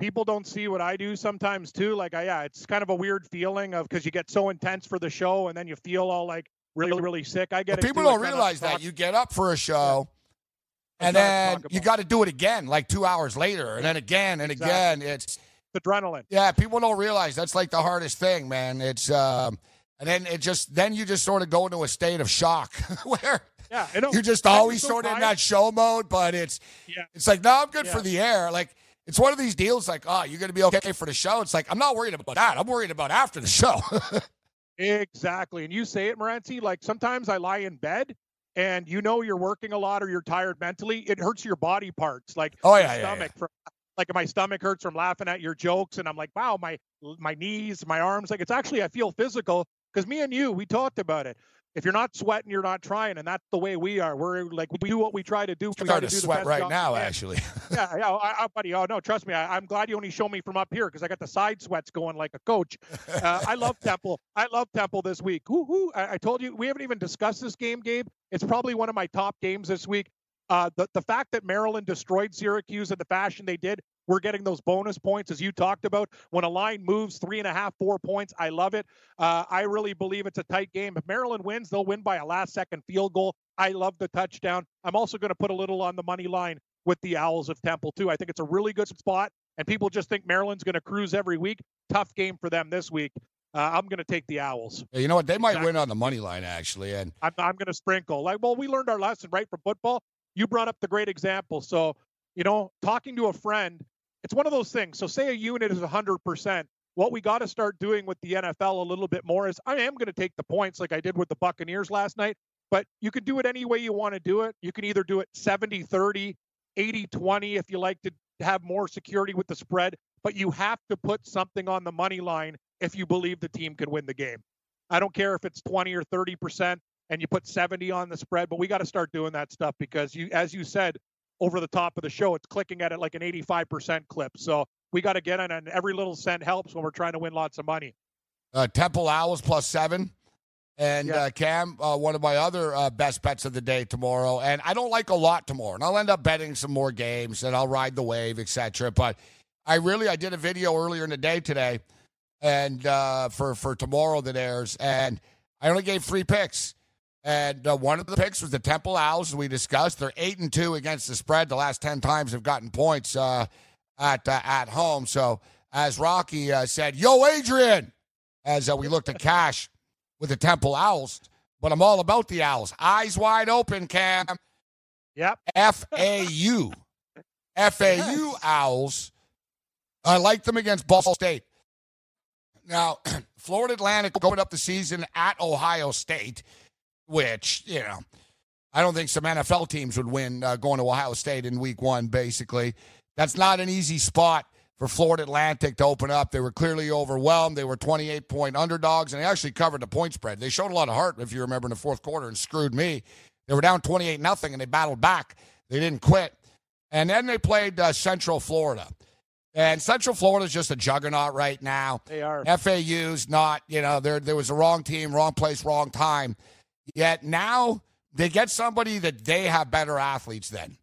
people don't see what I do sometimes too. Like, I, yeah, it's kind of a weird feeling of because you get so intense for the show and then you feel all like really, really sick. I get it. people. Don't realize that you get up for a show. And to then you got to do it again, like two hours later, and then again and again. It's adrenaline. Yeah, people don't realize that's like the hardest thing, man. It's um, and then it just then you just sort of go into a state of shock [laughs] where Yeah, you're just always so sort of in that show mode. But it's Yeah. it's like no, I'm good for the air. Like it's one of these deals. Like oh, you're gonna be okay for the show. It's like I'm not worried about that. I'm worried about after the show. [laughs] Exactly. And you say it, Morency, like sometimes I lie in bed and you know you're working a lot or you're tired mentally. It hurts your body parts. Like Oh, your yeah, yeah, stomach from like my stomach hurts from laughing at your jokes and I'm like, wow, my my knees, my arms, like it's actually I feel physical because me and you, we talked about it. If you're not sweating, you're not trying, and that's the way we are. We're like we do what we try to do. We Start to to sweat right now, actually. [laughs] yeah, yeah, I, I, buddy. Oh no, trust me. I, I'm glad you only show me from up here because I got the side sweats going like a coach. [laughs] Uh, I love Temple. I love Temple this week. Woo-hoo. I, I told you we haven't even discussed this game, Gabe. It's probably one of my top games this week. Uh, the the fact that Maryland destroyed Syracuse in the fashion they did, we're getting those bonus points as you talked about. When a line moves three and a half, four points, I love it. Uh, I really believe it's a tight game. If Maryland wins, they'll win by a last second field goal. I love the touchdown. I'm also going to put a little on the money line with the Owls of Temple too. I think it's a really good spot, and people just think Maryland's going to cruise every week. Tough game for them this week. Uh, I'm going to take the Owls. Yeah, you know what? They might Exactly. win on the money line actually, and I'm, I'm going to sprinkle. Like, well, we learned our lesson right from football. You brought up the great example. So, you know, talking to a friend, it's one of those things. So, say a unit is 100%. What we got to start doing with the NFL a little bit more is I am going to take the points like I did with the Buccaneers last night, but you can do it any way you want to do it. You can either do it 70 30, 80 20 if you like to have more security with the spread, but you have to put something on the money line if you believe the team can win the game. I don't care if it's 20 or 30 percent and you put 70 on the spread, but we got to start doing that stuff because you, as you said over the top of the show, it's clicking at it like an 85% clip. So we got to get in, and every little cent helps when we're trying to win lots of money. uh, Temple Owls plus seven. And Yeah. uh, Cam, uh, one of my other uh, best bets of the day tomorrow. And I don't like a lot tomorrow. And I'll end up betting some more games and I'll ride the wave, etc. But I really, I did a video earlier in the day today and uh, for, for tomorrow that airs. And I only gave three picks. And uh, one of the picks was the Temple Owls, as we discussed. They're eight and two against the spread. The last ten times have gotten points uh, at uh, at home. So as Rocky uh, said, "Yo, Adrian," as uh, we looked at cash with the Temple Owls. But I'm all about the Owls. Eyes wide open, Cam. Yep. F A U. F A U Owls. I like them against Ball State. Now, [clears throat] Florida Atlantic going up the season at Ohio State, which, you know, I don't think some NFL teams would win uh, going to Ohio State in week one, basically. That's not an easy spot for Florida Atlantic to open up. They were clearly overwhelmed. They were 28 point underdogs, and they actually covered the point spread. They showed a lot of heart, if you remember, in the fourth quarter and screwed me. They were down 28 nothing, and they battled back. They didn't quit. And then they played uh, Central Florida. And Central Florida is just a juggernaut right now. They are. FAU's not, you know, there there was the wrong team, wrong place, wrong time. Yet now they get somebody that they have better athletes than.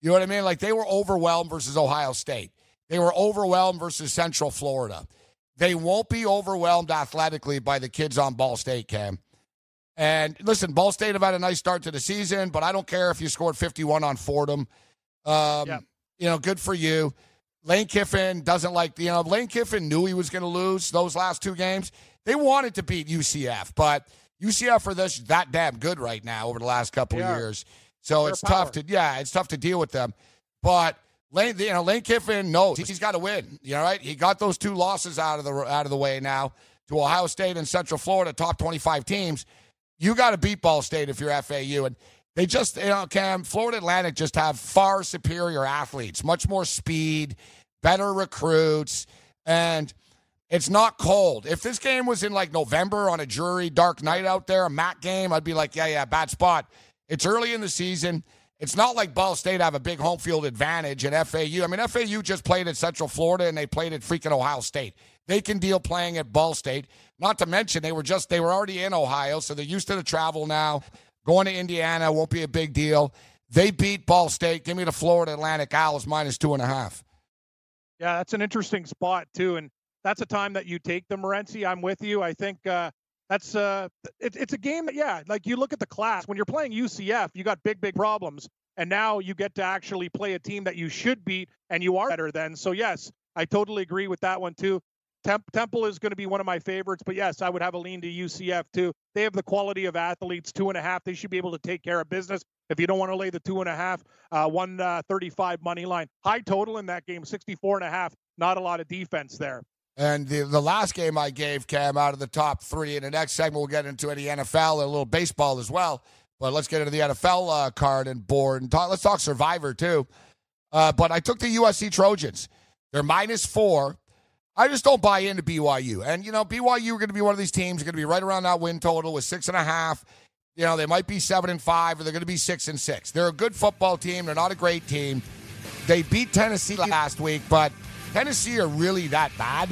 You know what I mean? Like they were overwhelmed versus Ohio State. They were overwhelmed versus Central Florida. They won't be overwhelmed athletically by the kids on Ball State, Cam. And listen, Ball State have had a nice start to the season, but I don't care if you scored 51 on Fordham. Um, Yeah. You know, good for you. Lane Kiffin doesn't like, you know, Lane Kiffin knew he was going to lose those last two games. They wanted to beat UCF, but UCF are this that damn good right now over the last couple They of are. years. So They're it's power. tough to, yeah, it's tough to deal with them. But Lane, you know, Lane Kiffin knows he's got to win. You know, right? He got those two losses out of the out of the way now to Ohio State and Central Florida, top twenty-five teams. You got to beat Ball State if you're FAU, and they just, you know, Cam, Florida Atlantic just have far superior athletes, much more speed, better recruits, and it's not cold. If this game was in like November on a jury dark night out there, a MAC game, I'd be like, yeah, yeah, bad spot. It's early in the season. It's not like Ball State have a big home field advantage and FAU. I mean, FAU just played at Central Florida and they played at freaking Ohio State. They can deal playing at Ball State. Not to mention they were just they were already in Ohio, so they're used to the travel now. Going to Indiana won't be a big deal. They beat Ball State. Give me the Florida Atlantic Owls minus two and a half. Yeah, that's an interesting spot too, and that's a time that you take the Morency. I'm with you. I think uh, that's uh, it, it's a game that yeah, like you look at the class when you're playing UCF, you got big big problems, and now you get to actually play a team that you should beat, and you are better than. So yes, I totally agree with that one too. Temp- Temple is going to be one of my favorites, but yes, I would have a lean to UCF too. They have the quality of athletes, two and a half. They should be able to take care of business. If you don't want to lay the two and a half, uh, one uh, 35 money line, high total in that game, 64 and a half. Not a lot of defense there. And the, the last game I gave Cam out of the top three. In the next segment, we'll get into any NFL and a little baseball as well. But let's get into the NFL uh, card and board and talk. Let's talk Survivor too. Uh, but I took the USC Trojans. They're minus four. I just don't buy into BYU. And you know, BYU are going to be one of these teams. Going to be right around that win total with six and a half. You know, they might be seven and five, or they're going to be six and six. They're a good football team. They're not a great team. They beat Tennessee last week, but Tennessee are really that bad.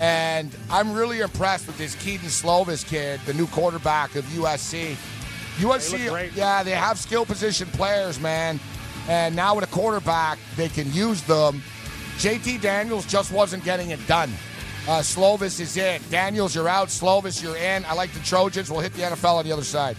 And I'm really impressed with this Kedon Slovis kid, the new quarterback of USC. USC, yeah, they have skill position players, man. And now with a quarterback, they can use them. JT Daniels just wasn't getting it done. Uh, Slovis is in. Daniels, you're out. Slovis, you're in. I like the Trojans. We'll hit the NFL on the other side.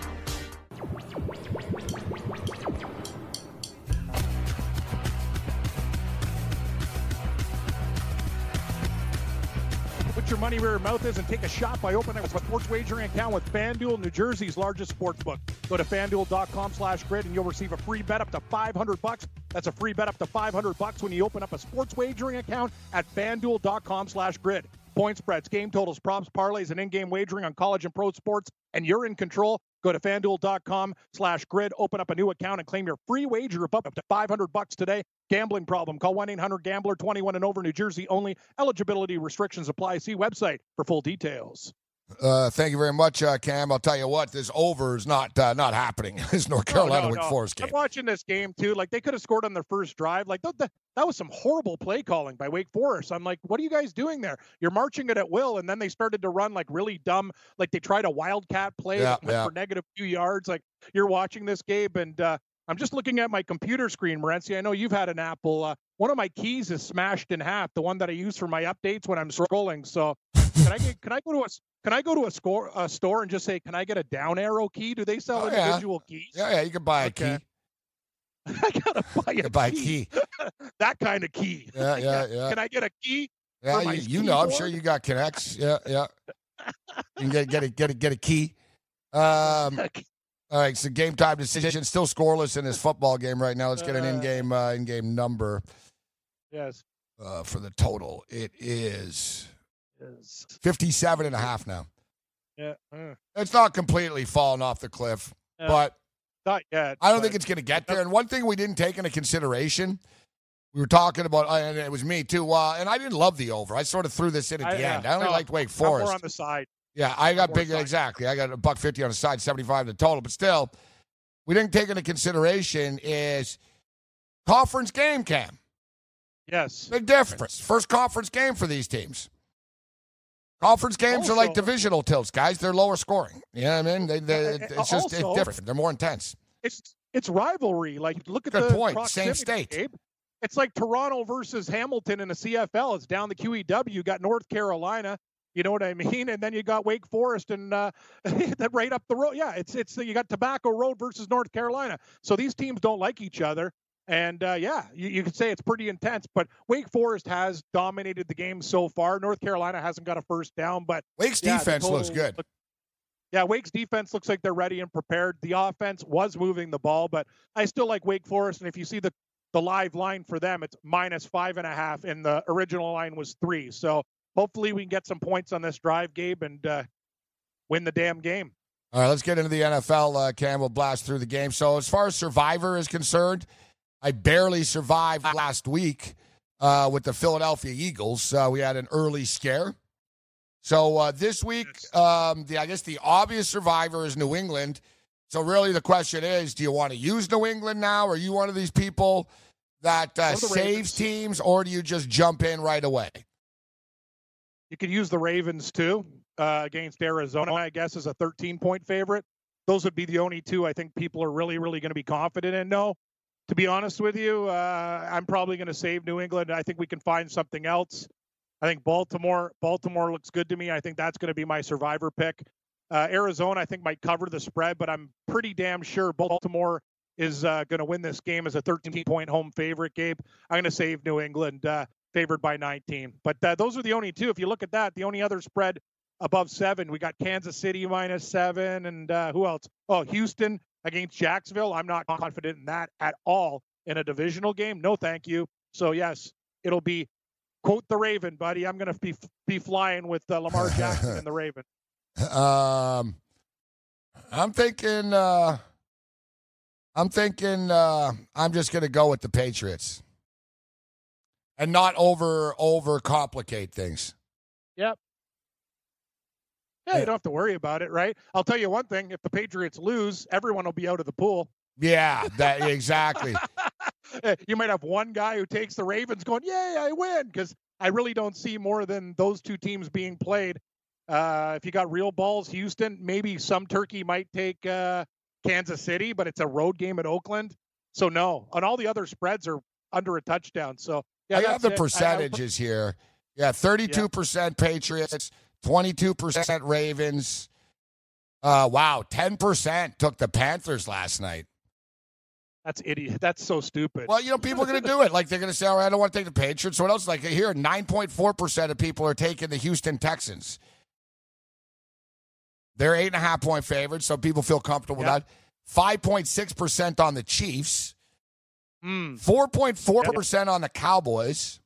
Money where your mouth is and take a shot by opening up a sports wagering account with FanDuel, New Jersey's largest sports book. Go to fanduel.com slash grid and you'll receive a free bet up to 500 bucks. That's a free bet up to 500 bucks when you open up a sports wagering account at fanduel.com slash grid. Point spreads, game totals, props, parlays, and in-game wagering on college and pro sports, and you're in control. Go to fanduel.com slash grid, open up a new account, and claim your free wager of up to 500 bucks today. Gambling problem? Call 1-800-GAMBLER, 21 and over, New Jersey only. Eligibility restrictions apply. See website for full details. Uh, thank you very much, uh, Cam. I'll tell you what, this over is not uh, not happening. [laughs] this North Carolina no, no, Wake no. Forest game. I'm watching this game too. Like they could have scored on their first drive. Like that, was some horrible play calling by Wake Forest. I'm like, what are you guys doing there? You're marching it at will, and then they started to run like really dumb. Like they tried a wildcat play Yeah, yeah. for negative few yards. Like you're watching this game, and uh, I'm just looking at my computer screen, Morency. I know you've had an Apple. Uh, one of my keys is smashed in half. The one that I use for my updates when I'm scrolling. So can I get, can I go to a can I go to a score a store and just say, can I get a down arrow key? Do they sell Oh, yeah. individual keys? Yeah, yeah, you can buy a Okay. key. [laughs] I gotta buy You a buy a key. key. [laughs] that kind of key. Yeah, [laughs] yeah, yeah. Can I get a key? Yeah, you, you know, I'm sure you got connects. Yeah, yeah. You can get get a get a get a key. Um, all right, so game time decision. Still scoreless in this football game right now. Let's get an Uh. in-game uh, in-game number yes. uh, for the total. It is Yes. 57 and a half now. Yeah. uh, It's not completely fallen off the cliff, Yeah. but not yet. I don't think it's going to get there. And one thing we didn't take into consideration, we were talking about, uh, and it was me too. Uh, and I didn't love the over. I sort of threw this in at the end. I only no, liked Wake I'm more on the side. Yeah, I got big. Exactly. I got a buck fifty on the side, seventy-five the total. But still, we didn't take into consideration is conference game cam. Yes. Big difference. First conference game for these teams. Conference games are like divisional tilts, guys. They're lower scoring. You know what I mean? They, they, it's just it's also- different. They're more intense. It's it's rivalry. Like look at Good the point. Same state. Gabe. It's like Toronto versus Hamilton in the CFL. It's down the QEW. You got North Carolina. You know what I mean? And then you got Wake Forest and uh, [laughs] that right up the road. Yeah, it's it's you got Tobacco Road versus North Carolina. So these teams don't like each other. And uh, yeah, you, you could say it's pretty intense. But Wake Forest has dominated the game so far. North Carolina hasn't got a first down, but Wake's yeah, defense looks good. look- yeah, Wake's defense looks like they're ready and prepared. The offense was moving the ball, but I still like Wake Forest. And if you see the the live line for them, it's minus five and a half, and the original line was three. So hopefully we can get some points on this drive, Gabe, and uh, win the damn game. All right, let's get into the NFL. Uh, Cam will blast through the game. So, as far as Survivor is concerned, I barely survived last week uh, with the Philadelphia Eagles. Uh, we had an early scare. So uh, this week, um, the I guess the obvious survivor is New England. So really, the question is: Do you want to use New England now? Are you one of these people that uh, saves Ravens. teams, or do you just jump in right away? You could use the Ravens too uh, against Arizona, I guess, as a 13 point favorite. Those would be the only two I think people are really, really going to be confident in. No, to be honest with you, uh, I'm probably going to save New England. I think we can find something else. I think Baltimore, Baltimore looks good to me. I think that's going to be my survivor pick. Uh, Arizona, I think might cover the spread, but I'm pretty damn sure Baltimore is uh, going to win this game as a 13 point home favorite. Gabe, I'm going to save New England. Uh, favored by 19. But uh, those are the only two. If you look at that, the only other spread above seven. We got Kansas City minus seven, and uh, who else? Oh, Houston against Jacksonville. I'm not confident in that at all in a divisional game. No, thank you. So yes, it'll be quote the Raven, buddy. I'm going to be be flying with uh, Lamar Jackson and the Raven. [laughs] Um, I'm thinking. Uh, I'm thinking. Uh, I'm just going to go with the Patriots and not over over complicate things. Yep. Yeah, you don't have to worry about it, right? I'll tell you one thing: if the Patriots lose, everyone will be out of the pool. Yeah, that [laughs] exactly. you might have one guy who takes the Ravens, going, "Yay, I win!" Because I really don't see more than those two teams being played. Uh, if you got real balls, Houston, maybe some turkey might take uh, Kansas City, but it's a road game at Oakland. So no, and all the other spreads are under a touchdown. So yeah, I have the it. percentages here. Yeah, thirty-two percent Patriots, twenty-two percent Ravens. Uh, wow, ten percent took the Panthers last night. That's idiot. That's so stupid. Well, you know, people are going to do it. Like they're going to say, "All right, I don't want to take the Patriots." What else? Like here, nine point four percent of people are taking the Houston Texans. They're eight and a half point favorites, so people feel comfortable yep. with that. Five point six percent on the Chiefs. Hmm. Four point four percent on the Cowboys.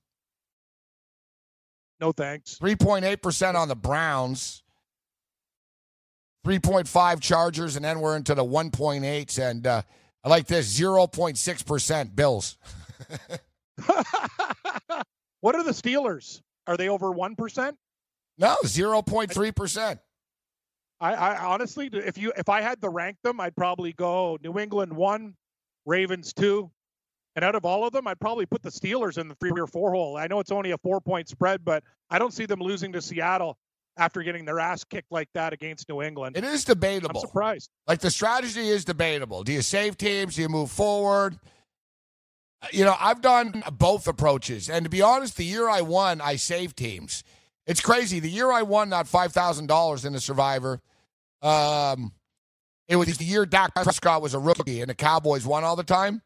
No thanks. Three point eight percent on the Browns. 3.5 Chargers, and then we're into the 1.8s. And uh, I like this 0.6% Bills. [laughs] what are the Steelers? Are they over 1%? No, 0.3%. I, I honestly, if you if I had to rank them, I'd probably go New England one, Ravens two, and out of all of them, I'd probably put the Steelers in the three or four hole. I know it's only a four point spread, but I don't see them losing to Seattle after getting their ass kicked like that against New England. It is debatable. I'm surprised. Like the strategy is debatable. Do you save teams? Do you move forward? You know, I've done both approaches. And to be honest, the year I won, I saved teams. It's crazy. The year I won that $5,000 in the Survivor, um, it was the year Dak Prescott was a rookie and the Cowboys won all the time.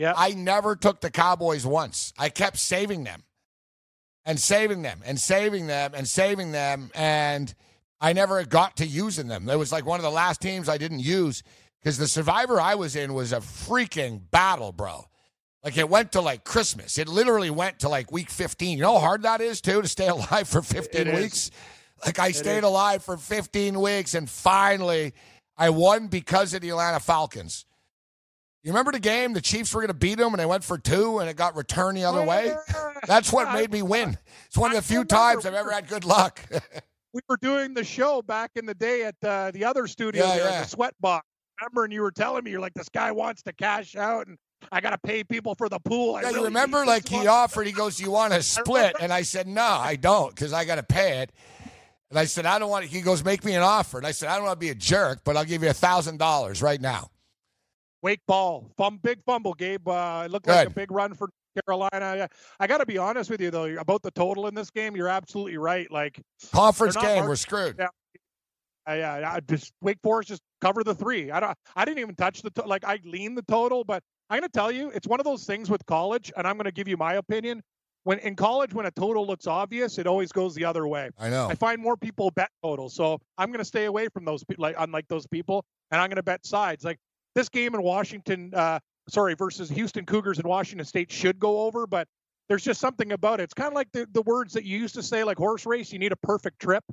Yeah. I never took the Cowboys once. I kept saving them and saving them and saving them and saving them. And I never got to using them. It was like one of the last teams I didn't use because the survivor I was in was a freaking battle, bro. Like it went to like Christmas. It literally went to like week 15. You know how hard that is too to stay [laughs] alive for 15 it weeks? Is. Like I it stayed is. alive for 15 weeks and finally I won because of the Atlanta Falcons. You remember the game? The Chiefs were going to beat them, and they went for two, and it got returned the other way. That's what [laughs] made me win. It's one of the few times I've ever had good luck. [laughs] we were doing the show back in the day at uh, the other studio yeah, there, yeah. the Sweat Box. Remember, and you were telling me you're like, this guy wants to cash out, and I got to pay people for the pool. I yeah, really you remember, like he offered. He goes, "You want to split?" And I said, "No, I don't, because I got to pay it." And I said, "I don't want." He goes, "Make me an offer." And I said, "I don't want to be a jerk, but I'll give you a thousand dollars right now." Wake ball, Fum, big fumble, Gabe. Uh, it looked like a big run for Carolina. I got to be honest with you though about the total in this game. You're absolutely right. Like conference game, we're screwed. Yeah, yeah. I just Wake Forest just cover the three. I don't. I didn't even touch the to- like. I lean the total, but I'm going to tell you, it's one of those things with college, and I'm going to give you my opinion. When in college, when a total looks obvious, it always goes the other way. I know. I find more people bet totals, so I'm going to stay away from those people, like unlike those people, and I'm going to bet sides. Like this game in Washington, uh, sorry, versus Houston Cougars in Washington State should go over, but there's just something about it. It's kind of like the, the words that you used to say, like horse race, you need a perfect trip.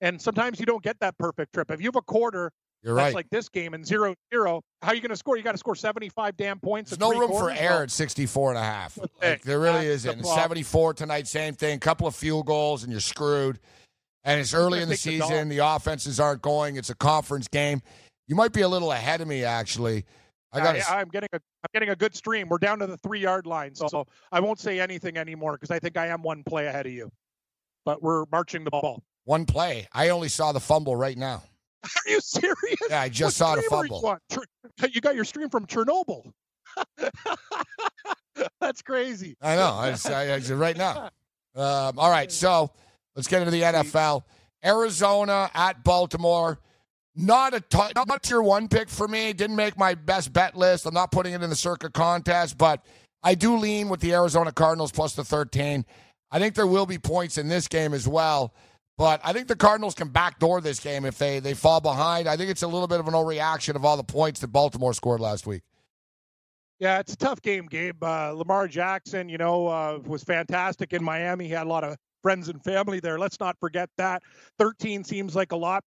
And sometimes you don't get that perfect trip. If you have a quarter You're that's right. like this game and zero zero, how are you going to score? You got to score 75 damn points. There's no room for error at 64 and a half. Like, there really That's isn't. problem. 74 tonight, same thing. Couple of field goals and you're screwed. And it's early in the take the season. The offenses aren't going. It's a conference game. You might be a little ahead of me, actually. I got I, I'm getting a I'm getting a good stream. We're down to the three yard line, so, I won't say anything anymore because I think I am one play ahead of you. But we're marching the ball. one play. I only saw the fumble right now. [laughs] Are you serious? Yeah, I just What saw the are you fumble. You got your stream from Chernobyl. [laughs] That's crazy. I know. I, I, I, right now. Um, all right, [laughs] so let's get into the NFL. Arizona at Baltimore. Not a t- not tier one pick for me. Didn't make my best bet list. I'm not putting it in the circuit contest, but I do lean with the Arizona Cardinals plus the 13. I think there will be points in this game as well. But I think the Cardinals can backdoor this game if they, they fall behind. I think it's a little bit of an overreaction of all the points that Baltimore scored last week. Yeah, it's a tough game, Gabe. Uh, Lamar Jackson, you know, uh, was fantastic in Miami. He had a lot of friends and family there. Let's not forget that. 13 seems like a lot.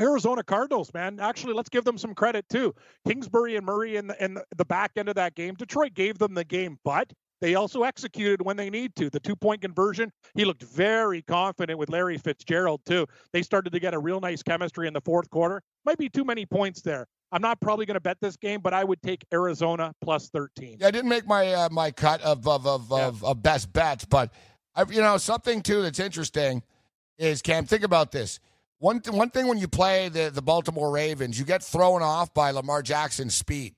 Arizona Cardinals, man. Actually, let's give them some credit too. Kingsbury and Murray in the, in the back end of that game. Detroit gave them the game, but they also executed when they need to. The two point conversion, he looked very confident with Larry Fitzgerald, too. They started to get a real nice chemistry in the fourth quarter. Might be too many points there. I'm not probably going to bet this game, but I would take Arizona plus 13. Yeah, I didn't make my uh, my cut of of of, yeah. of, of best bets, but I, you know something too that's interesting is Cam. Think about this. One th- one thing when you play the the Baltimore Ravens, you get thrown off by Lamar Jackson's speed,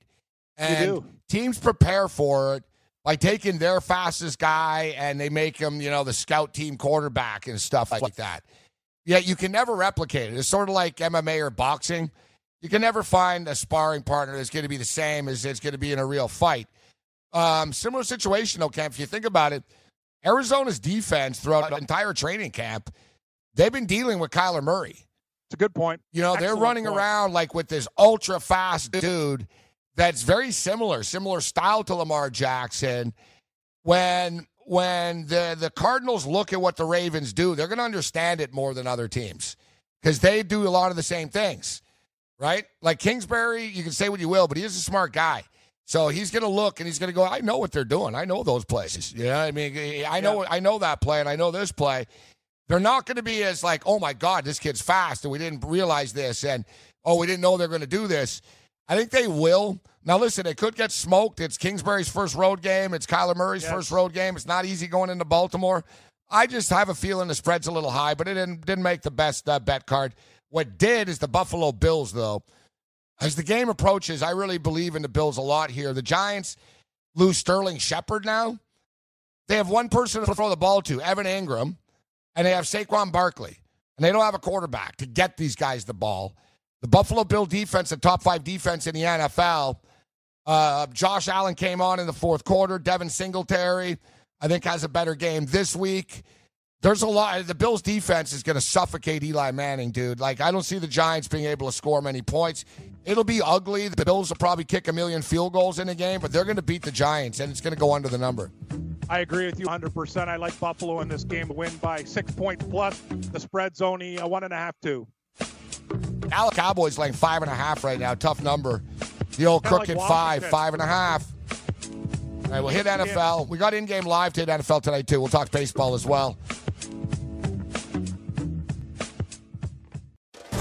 and teams prepare for it by taking their fastest guy and they make him, you know, the scout team quarterback and stuff like that. Yeah, you can never replicate it. It's sort of like MMA or boxing. You can never find a sparring partner that's going to be the same as it's going to be in a real fight. Um, similar situation, though, Camp. If you think about it, Arizona's defense throughout the entire training camp they've been dealing with Kyler Murray. It's a good point. You know, Excellent they're running point. around like with this ultra fast dude that's very similar, similar style to Lamar Jackson. When when the the Cardinals look at what the Ravens do, they're going to understand it more than other teams because they do a lot of the same things, right? Like Kingsbury, you can say what you will, but he is a smart guy. So he's going to look and he's going to go. I know what they're doing. I know those places. You know, I mean, I know, yeah. I know that play, and I know this play. They're not going to be as like, oh my God, this kid's fast, and we didn't realize this, and oh, we didn't know they're going to do this. I think they will. Now, listen, it could get smoked. It's Kingsbury's first road game. It's Kyler Murray's yes. first road game. It's not easy going into Baltimore. I just have a feeling the spread's a little high, but it didn't didn't make the best uh, bet card. What did is the Buffalo Bills, though. As the game approaches, I really believe in the Bills a lot here. The Giants lose Sterling Shepard now. They have one person to throw the ball to, Evan Engram and they have Saquon Barkley, and they don't have a quarterback to get these guys the ball. The Buffalo Bill defense, the top five defense in the NFL. Uh, Josh Allen came on in the fourth quarter. Devin Singletary, I think, has a better game this week. There's a lot. The Bills' defense is going to suffocate Eli Manning, dude. Like, I don't see the Giants being able to score many points. It'll be ugly. The Bills will probably kick a million field goals in the game, but they're going to beat the Giants, and it's going to go under the number. I agree with you 100%. I like Buffalo in this game to win by six points plus. The spread's only a one and a half, two. Dallas Cowboys laying five and a half right now. Tough number. The old Kinda crooked like five, five and a half. All right, we'll hit NFL. We got in-game live to hit NFL tonight too. We'll talk baseball as well.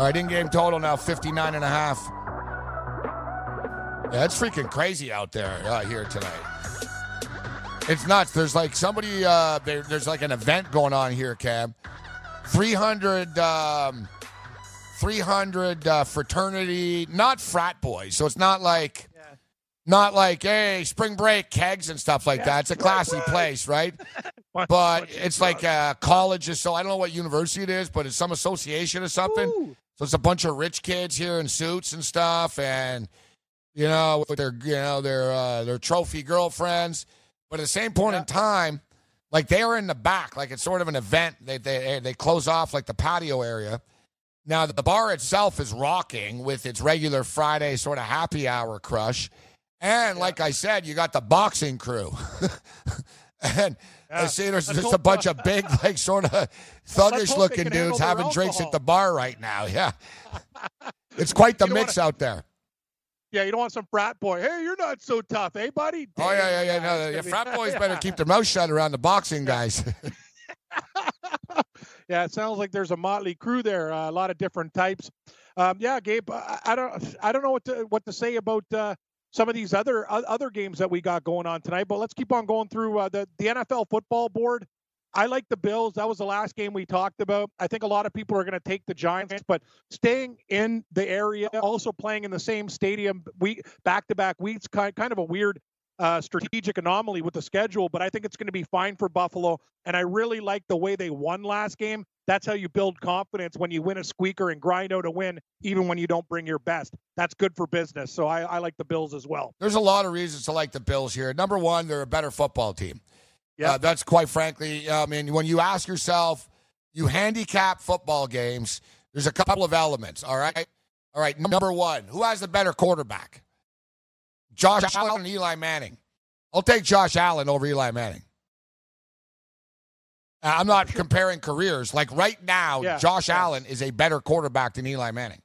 All right, in-game total now 59 and a half. Yeah, it's freaking crazy out there uh, here tonight. It's nuts. There's like somebody, uh, there, there's like an event going on here, Cam. 300, um, 300 uh, fraternity, not frat boys. So it's not like, yeah. not like, hey, spring break, kegs and stuff like yeah, that. It's a classy right. place, right? [laughs] but it's like a college or so. I don't know what university it is, but it's some association or something. Ooh. So it's a bunch of rich kids here in suits and stuff, and you know, with their you know their uh, their trophy girlfriends. But at the same point yeah. in time, like they are in the back, like it's sort of an event. They they they close off like the patio area. Now the bar itself is rocking with its regular Friday sort of happy hour crush, and yeah. like I said, you got the boxing crew, [laughs] and yeah. I see there's just a bunch of big, [laughs] like, sort of thuggish looking dudes having drinks at the bar right now. [laughs] Yeah. [laughs] it's quite the mix out there. Yeah, you don't want some frat boy. Hey, you're not so tough, hey, buddy? Damn, oh, yeah, yeah, yeah. No, yeah, frat boys better keep their mouth shut around the boxing guys. yeah, it sounds like there's a motley crew there, uh, a lot of different types. Um, yeah, Gabe, I, I, don't, I don't know what to what to say about uh, some of these other other games that we got going on tonight. But let's keep on going through uh, the the NFL football board. I like the Bills. That was the last game we talked about. I think a lot of people are going to take the Giants, but staying in the area, also playing in the same stadium, we back to back weeks, kind kind of a weird uh, strategic anomaly with the schedule. But I think it's going to be fine for Buffalo, and I really like the way they won last game. That's how you build confidence when you win a squeaker and grind out a win, even when you don't bring your best. That's good for business. So I, I like the Bills as well. There's a lot of reasons to like the Bills here. Number one, they're a better football team. Yeah, uh, that's quite frankly. I mean, when you ask yourself, you handicap football games. There's a couple of elements. All right, all right. Number one, who has the better quarterback? Josh Allen and Eli Manning. I'll take Josh Allen over Eli Manning. Uh, I'm not comparing careers. Like right now, Yeah, Josh yeah. Allen is a better quarterback than Eli Manning.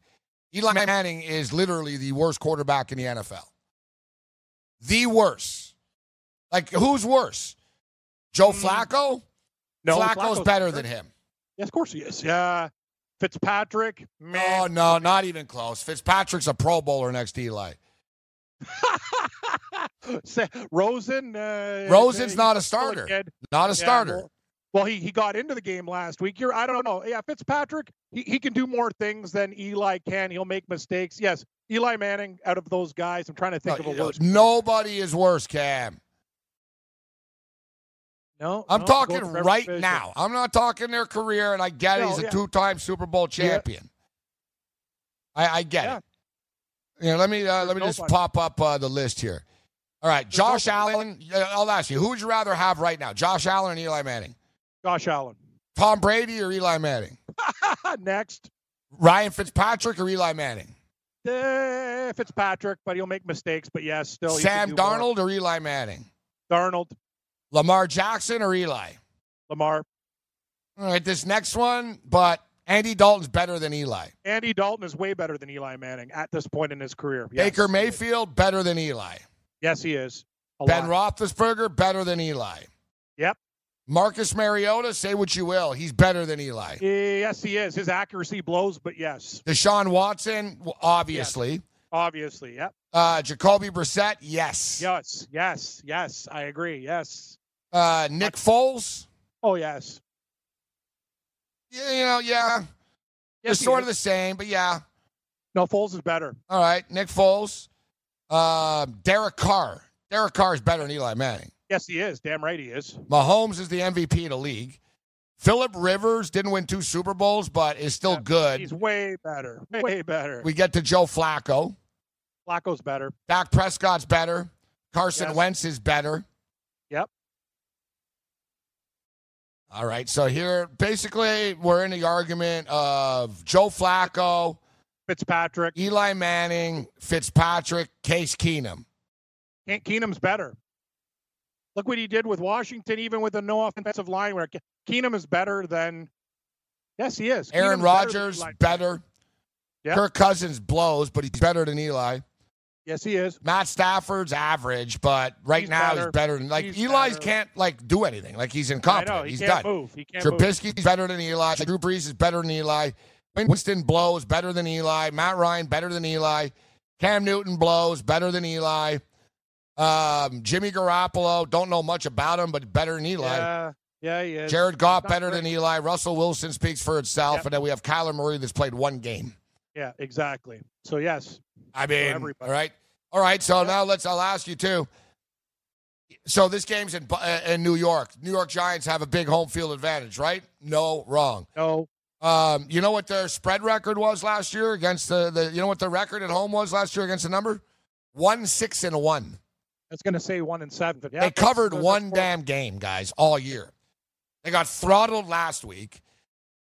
Eli Manning is literally the worst quarterback in the NFL. The worst. Like, who's worse? Joe Flacco? Mm. No, Flacco's, Flacco's better better. than him. Yes, of course he is. Yeah, Fitzpatrick. Man. Oh, no, not even close. Fitzpatrick's a Pro Bowler next to Eli. [laughs] Say- Rosen. Uh, Rosen's not a starter. kid. Not a Yeah, starter. well, well, he, he got into the game last week. You're I don't know. Yeah, Fitzpatrick, he, he can do more things than Eli can. He'll make mistakes. Yes, Eli Manning out of those guys. I'm trying to think No, of a worse. nobody is worse, Cam. No, I'm no, talking go for every right division. now. I'm not talking their career, and I get it. No, He's a yeah. two-time Super Bowl champion. I, I get Yeah. it. Know, let me uh, let me just pop up uh, the list here. All right, Josh Allen. uh, I'll ask you, who would you rather have right now, Josh Allen or Eli Manning? Josh Allen. Tom Brady or Eli Manning? [laughs] Next, Ryan Fitzpatrick or Eli Manning? uh, Fitzpatrick, but he'll make mistakes. But yes, still Sam more. Darnold or Eli Manning? Darnold, Lamar Jackson or Eli? Lamar, All right, this next one, but Andy Dalton's better than Eli. Andy Dalton is way better than Eli Manning at this point in his career. Yes, Baker. Mayfield better than Eli. Yes, he is. A Ben lot. Roethlisberger better than Eli. Yep. Marcus Mariota, say what you will, he's better than Eli. Yes, he is. His accuracy blows, but yes, Deshaun Watson, obviously. obviously, yep. Uh, Jacoby Brissett, yes. Yes, yes, yes. I agree. Yes. Uh, Nick Foles, Oh, yes. Yeah, you know, yeah, they're sort of the same, but yeah. No, Foles is better. All right, Nick Foles, uh, Derek Carr. Derek Carr is better than Eli Manning. Yes, he is. Damn right he is. Mahomes is the MVP of the league. Philip Rivers didn't win two Super Bowls, but is still Yeah, good. He's way better. Way better. We get to Joe Flacco. Flacco's better. Dak Prescott's better. Carson Yes. Wentz is better. Yep. All right. So here, basically, we're in the argument of Joe Flacco, Fitzpatrick. Eli Manning, Fitzpatrick, Case Keenum. Ke- Keenum's better. Look what he did with Washington, even with a no offensive line. Where Ke- Keenum is better than. Yes, he is. Aaron Keenum's better Rodgers, better. Yep. Kirk Cousins blows, but he's better than Eli. Yes, he is. Matt Stafford's average, but right He's now he's better. better than like He's Eli's better. can't like do anything. Like he's I incompetent. know he he's can't done. move. He can't move. Trubisky's better than Eli. Drew Brees is better than Eli. Winston blows better than Eli. Matt Ryan better than Eli. Cam Newton blows better than Eli. Um, Jimmy Garoppolo don't know much about him, but better than Eli. Yeah, yeah, is. Jared Goff better great. than Eli. Russell Wilson speaks for itself, Yep. and then we have Kyler Murray that's played one game. Yeah, exactly. So yes, I mean, everybody. all right, all right. So Yep. now let's. I'll ask you too. So this game's in uh, in New York. New York Giants have a big home field advantage, right? No, wrong. no, Um, you know what their spread record was last year against the, the you know what their record at home was last year against the number? One six and one. I was going to say one and seven. But yeah, they that's- covered that's one four- damn game, guys, all year. They got throttled last week.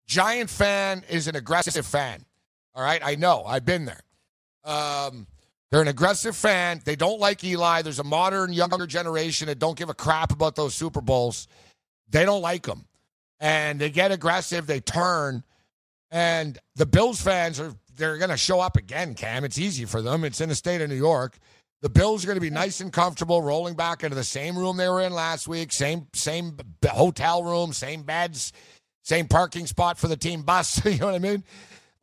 Giant fan is an aggressive fan. All right, I know. I've been there. Um, they're an aggressive fan. They don't like Eli. There's a modern younger generation that don't give a crap about those Super Bowls. They don't like them, and they get aggressive. They turn, and the Bills fans are they're going to show up again. Cam, it's easy for them. It's in the state of New York. The Bills are going to be nice and comfortable, rolling back into the same room they were in last week, same same hotel room, same beds, same parking spot for the team bus. [laughs] you know what I mean?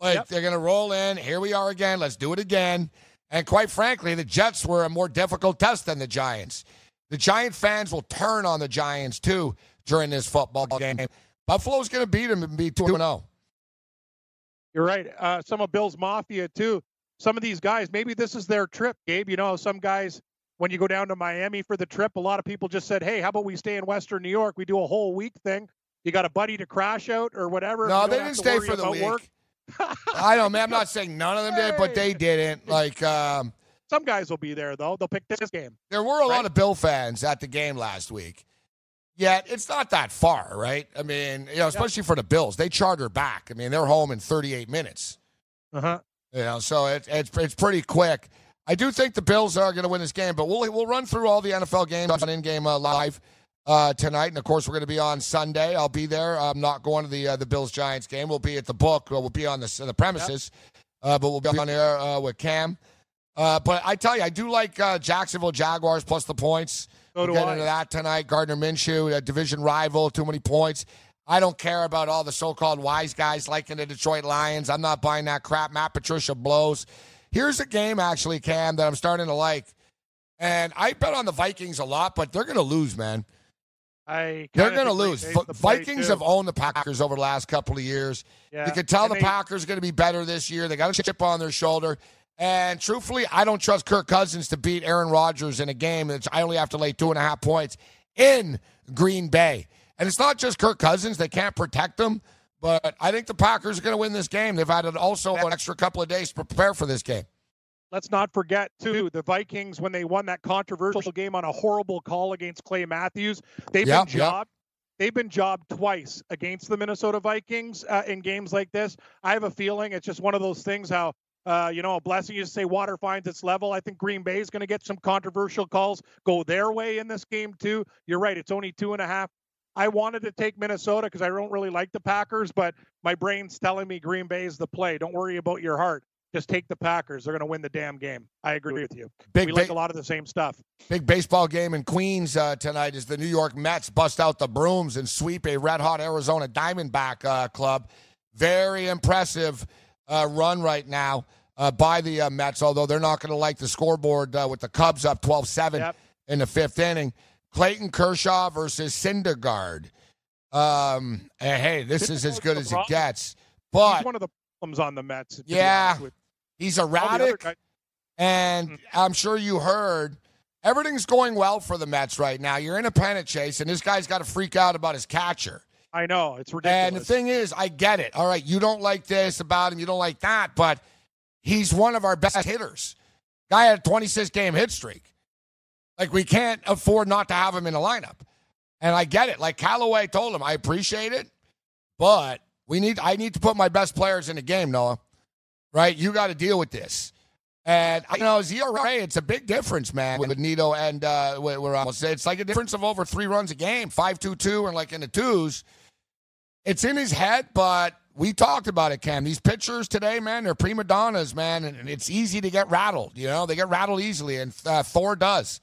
Like Yep. they're going to roll in. Here we are again. Let's do it again. And quite frankly, the Jets were a more difficult test than the Giants. The Giant fans will turn on the Giants too during this football game. Buffalo's going to beat them and be 2 0. You're right. Uh, some of Bill's Mafia, too. Some of these guys, maybe this is their trip, Gabe. You know, some guys, when you go down to Miami for the trip, a lot of people just said, hey, how about we stay in Western New York? We do a whole week thing. You got a buddy to crash out or whatever. No, they didn't stay for the week. Work. I don't, man. I'm not saying none of them did, but they didn't. Like, um, some guys will be there though. They'll pick this game. There were a right? lot of Bill fans at the game last week. Yet it's not that far, right? I mean, you know, especially for the Bills, they charter back. I mean, they're home in 38 minutes. Uh huh. You know, so it, it's it's pretty quick. I do think the Bills are going to win this game, but we'll we'll run through all the NFL games on in game uh, live uh, tonight, and of course we're going to be on Sunday. I'll be there. I'm not going to the uh, the Bills Giants game. We'll be at the book. We'll be on the the premises, yep. Uh, but we'll be on air uh, with Cam. Uh, but I tell you, I do like Jacksonville Jaguars plus the points. So we'll get I. into that tonight. Gardner Minshew, a division rival, too many points. I don't care about all the so-called wise guys liking the Detroit Lions. I'm not buying that crap. Matt Patricia blows. Here's a game actually, Cam, that I'm starting to like. And I bet on the Vikings a lot, but they're going to lose, man. I they're going to lose. Vikings have owned the Packers over the last couple of years. Yeah. You can tell and the they, Packers are going to be better this year. They got a chip on their shoulder. And truthfully, I don't trust Kirk Cousins to beat Aaron Rodgers in a game I only have to lay two and a half points in Green Bay. And it's not just Kirk Cousins; they can't protect him. But I think the Packers are going to win this game. They've had also an extra couple of days to prepare for this game. Let's not forget, too, the Vikings when they won that controversial game on a horrible call against Clay Matthews. They've yep, been jobbed. Yep. They've been jobbed twice against the Minnesota Vikings uh, in games like this. I have a feeling it's just one of those things how uh, you know, a blessing is to say water finds its level. I think Green Bay is going to get some controversial calls go their way in this game too. You're right; it's only two and a half. I wanted to take Minnesota because I don't really like the Packers, but my brain's telling me Green Bay is the play. Don't worry about your heart. Just take the Packers. They're going to win the damn game. I agree with you. Big, we like a lot of the same stuff. Big baseball game in Queens uh, tonight as the New York Mets bust out the brooms and sweep a red hot Arizona Diamondback uh, club. Very impressive uh, run right now uh, by the uh, Mets, although they're not going to like the scoreboard uh, with the Cubs up 12 7 yep. in the fifth inning. Clayton Kershaw versus Syndergaard. Um, hey, this is as good as it gets. But he's one of the problems on the Mets. Yeah, he's erratic, and mm-hmm. I'm sure you heard everything's going well for the Mets right now. You're in a pennant chase, and this guy's got to freak out about his catcher. I know it's ridiculous. And the thing is, I get it. All right, you don't like this about him, you don't like that, but he's one of our best hitters. Guy had a 26 game hit streak. Like we can't afford not to have him in the lineup. And I get it. Like Callaway told him, I appreciate it, but we need I need to put my best players in the game, Noah. Right? You got to deal with this. And you know, his ERA, it's a big difference, man, with Nido and uh we're almost it's like a difference of over three runs a game, five two two, and like in the twos. It's in his head, but we talked about it, Cam. These pitchers today, man, they're prima donnas, man, and it's easy to get rattled. You know, they get rattled easily, and uh, Thor does.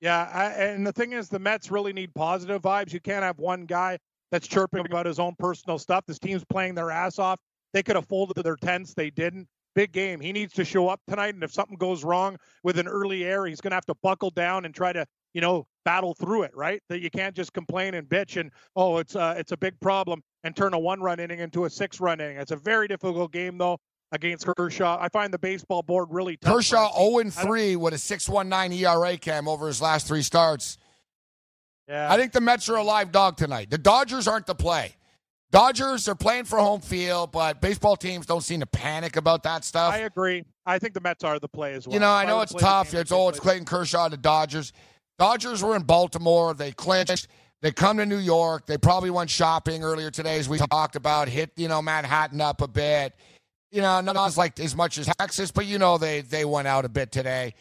Yeah, I, and the thing is, the Mets really need positive vibes. You can't have one guy that's chirping about his own personal stuff. This team's playing their ass off. They could have folded to their tents, they didn't. Big game. He needs to show up tonight, and if something goes wrong with an early air, he's going to have to buckle down and try to you know, battle through it, right? That you can't just complain and bitch and oh, it's uh, it's a big problem and turn a one-run inning into a six-run inning. It's a very difficult game though against Kershaw. I find the baseball board really tough. Kershaw 0 3 with a 6.19 ERA cam over his last three starts. Yeah. I think the Mets are a live dog tonight. The Dodgers aren't the play. Dodgers are playing for home field, but baseball teams don't seem to panic about that stuff. I agree. I think the Mets are the play as well. You know, I know it's tough. It's oh, it's Clayton Kershaw, the Dodgers. Dodgers were in Baltimore. They clinched. They come to New York. They probably went shopping earlier today, as we talked about. Hit you know Manhattan up a bit. You know, not as like as much as Texas, but you know they they went out a bit today.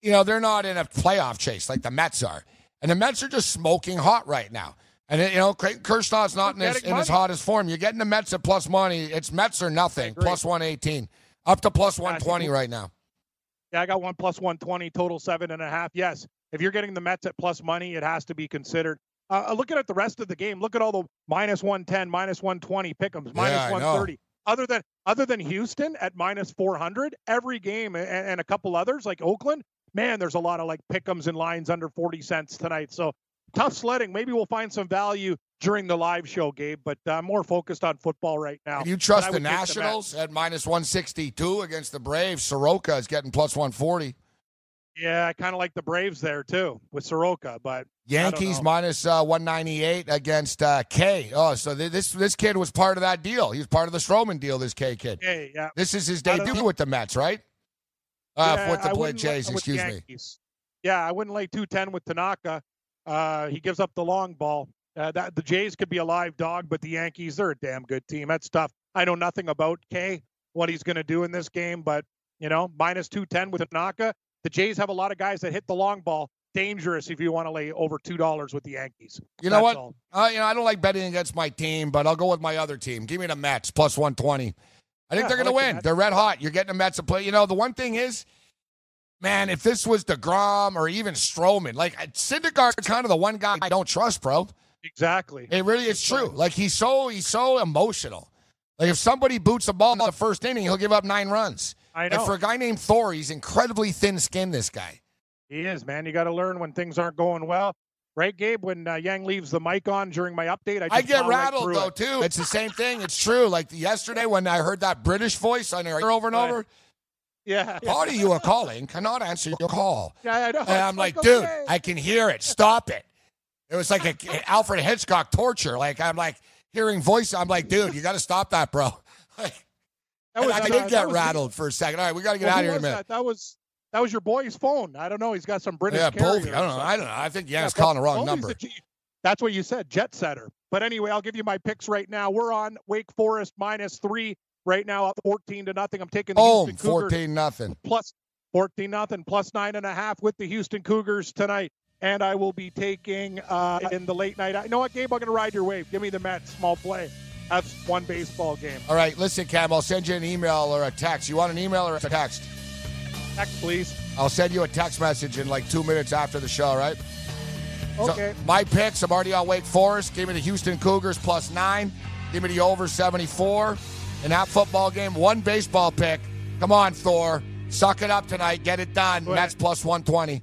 You know they're not in a playoff chase like the Mets are, and the Mets are just smoking hot right now. And you know Kershaw's not in his, in his hottest form. You're getting the Mets at plus money. It's Mets or nothing. Plus one eighteen, up to plus one twenty right now. Yeah, I got one plus one twenty total seven and a half. Yes, if you're getting the Mets at plus money, it has to be considered. Uh, uh looking at the rest of the game, look at all the minus 110, minus 120 pick'ems, minus yeah, 130. Other than other than Houston at minus 400, every game and, and a couple others like Oakland, man, there's a lot of like pickums and lines under 40 cents tonight. So tough sledding. Maybe we'll find some value during the live show, Gabe, but I'm more focused on football right now. You trust the Nationals at minus 162 against the Braves? Soroka is getting plus 140. Yeah, I kind of like the Braves there too with Soroka, but Yankees minus, uh, 198 against uh, Kay. Oh, so th- this this kid was part of that deal. He was part of the Stroman deal. This Kay kid. Hey, yeah. This is his debut with the Mets, right? Uh, yeah, with the Blue Jays, excuse me. Yeah, I wouldn't lay 210 with Tanaka. Uh, he gives up the long ball. Uh, that the Jays could be a live dog, but the Yankees, they're a damn good team. That's tough. I know nothing about Kay, what he's going to do in this game, but you know, minus 210 with Tanaka. The Jays have a lot of guys that hit the long ball. Dangerous if you want to lay over two dollars with the Yankees. You know That's what? Uh, you know, I don't like betting against my team, but I'll go with my other team. Give me the Mets plus 120. I think yeah, they're going like to win. The they're red hot. You're getting the Mets to play. You know, the one thing is, man, if this was DeGrom or even Stroman, like Syndergaard's kind of the one guy I don't trust, bro. Exactly. It really is true. Like he's so he's so emotional. Like if somebody boots the ball in the first inning, he'll give up nine runs. I know. And for a guy named Thor, he's incredibly thin-skinned. This guy. He is, man. You got to learn when things aren't going well. Right, Gabe? When uh, Yang leaves the mic on during my update, I, I get rattled right though it. too. It's the [laughs] same thing. It's true. Like yesterday when I heard that British voice on there over and over. Yeah. Party you are calling cannot answer your call. Yeah, I know. And I'm like, like dude, okay. I can hear it. Stop it. It was like a [laughs] Alfred Hitchcock torture. Like I'm like hearing voice. I'm like, dude, you got to stop that, bro. [laughs] Like, was, I did uh, get rattled for a second. All right, we got to get well, out of here in a minute. That? that? was that was your boy's phone. I don't know. He's got some British. Yeah, both. I don't know. I don't know. I think yeah, he's calling the wrong number. that's what you said, jet setter. But anyway, I'll give you my picks right now. We're on Wake Forest minus three right now, up 14 to nothing. I'm taking the Houston 14 nothing. Plus 14 nothing, plus nine and a half with the Houston Cougars tonight and I will be taking uh, in the late night. You know what, Gabe? I'm going to ride your wave. Give me the Mets, small play. That's one baseball game. All right, listen, Cam, I'll send you an email or a text. You want an email or a text? Text, please. I'll send you a text message in like two minutes after the show, right? Okay. So my picks, I'm already on Wake Forest. Give me the Houston Cougars plus nine. Give me the over 74. In that football game, one baseball pick. Come on, Thor. Suck it up tonight. Get it done. Mets plus 120.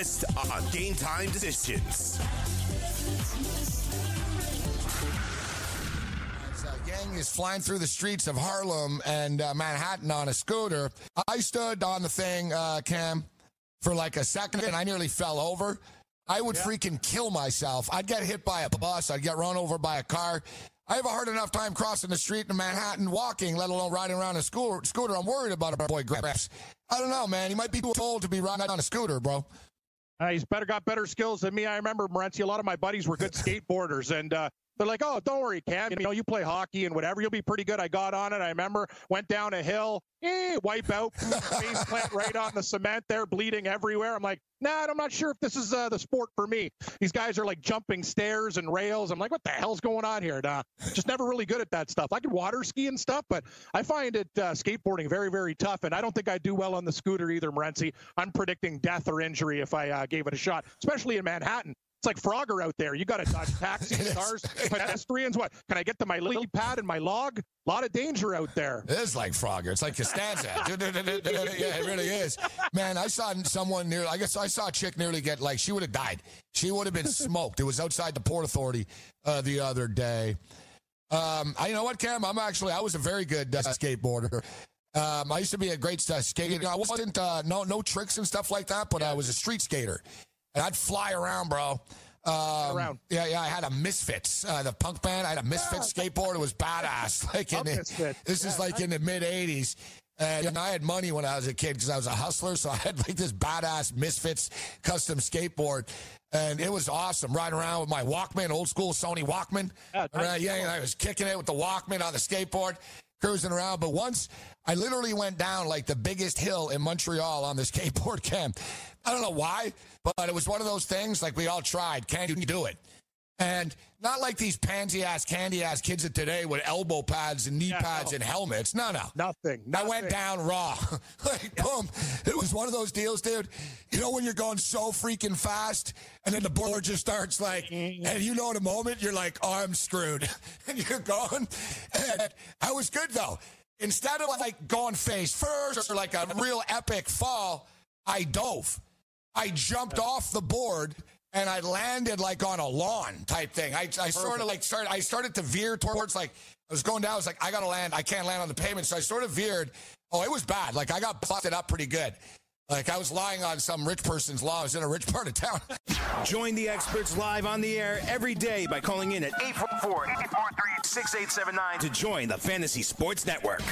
What missed on Game Time Decisions. gang is flying through the streets of Harlem and uh, Manhattan on a scooter. I stood on the thing, uh, Cam, for like a second and I nearly fell over. I would yeah. freaking kill myself. I'd get hit by a bus. I'd get run over by a car. I have a hard enough time crossing the street in Manhattan walking, let alone riding around a school, scooter. I'm worried about a boy Grips. I don't know, man. He might be too old to be riding on a scooter, bro. Uh, he's better got better skills than me. I remember Morency. A lot of my buddies were good [laughs] skateboarders, and uh, they're like, "Oh, don't worry, Cam. You know, you play hockey and whatever. You'll be pretty good." I got on it. I remember went down a hill, eh, wipe out, face plant right on the cement there, bleeding everywhere. I'm like, nah, I'm not sure if this is uh, the sport for me. These guys are like jumping stairs and rails. I'm like, what the hell's going on here? Nah, just never really good at that stuff. I could water ski and stuff, but I find it uh, skateboarding very, very tough. And I don't think I'd do well on the scooter either, Morency. I'm predicting death or injury if I uh, gave it a shot, especially in Manhattan. It's like Frogger out there. You got to dodge taxis, [laughs] cars, [laughs] pedestrians. What? Can I get to my lily pad and my log? A lot of danger out there. It is like Frogger. It's like Costanza. [laughs] yeah, it really is. Man, I saw someone near. I guess I saw a chick nearly get like she would have died. She would have been smoked. It was outside the Port Authority uh, the other day. Um, I, you know what, Cam? I'm actually I was a very good uh, skateboarder. Um, I used to be a great uh, skater. I wasn't uh, no no tricks and stuff like that, but I was a street skater and I'd fly around, bro. Um, around. Yeah, yeah. I had a Misfits, uh, the punk band. I had a Misfits yeah. skateboard. It was badass. [laughs] Like in the, this is like in the mid '80s, And I had money when I was a kid because I was a hustler. So [laughs] I had like this badass Misfits custom skateboard. And it was awesome riding around with my Walkman, old school Sony Walkman. Yeah, Right, yeah, and I was kicking it with the Walkman on the skateboard, cruising around. But once I literally went down like the biggest hill in Montreal on the [laughs] skateboard camp. I don't know why, but it was one of those things like we all tried. Can you do it? And not like these pansy ass, candy ass kids of today with elbow pads and knee Yeah, pads no. and helmets. No, no. Nothing. I went down raw. [laughs] like, boom. It was one of those deals, dude. You know when you're going so freaking fast and then the board just starts like, mm-hmm. and you know in a moment, you're like, oh, I'm screwed. [laughs] and you're going. And I was good, though. Instead of like going face first or like a real epic fall, I dove. I jumped off the board and I landed like on a lawn type thing. I, I sort of like started, I started to veer towards like, I was going down. I was like, I got to land. I can't land on the pavement. So I sort of veered. Oh, it was bad. Like I got busted up pretty good. Like I was lying on some rich person's lawn. I was in a rich [laughs] part of town. Join the experts live on the air every day by calling in at 844 843 6879 to join the Fantasy Sports Network.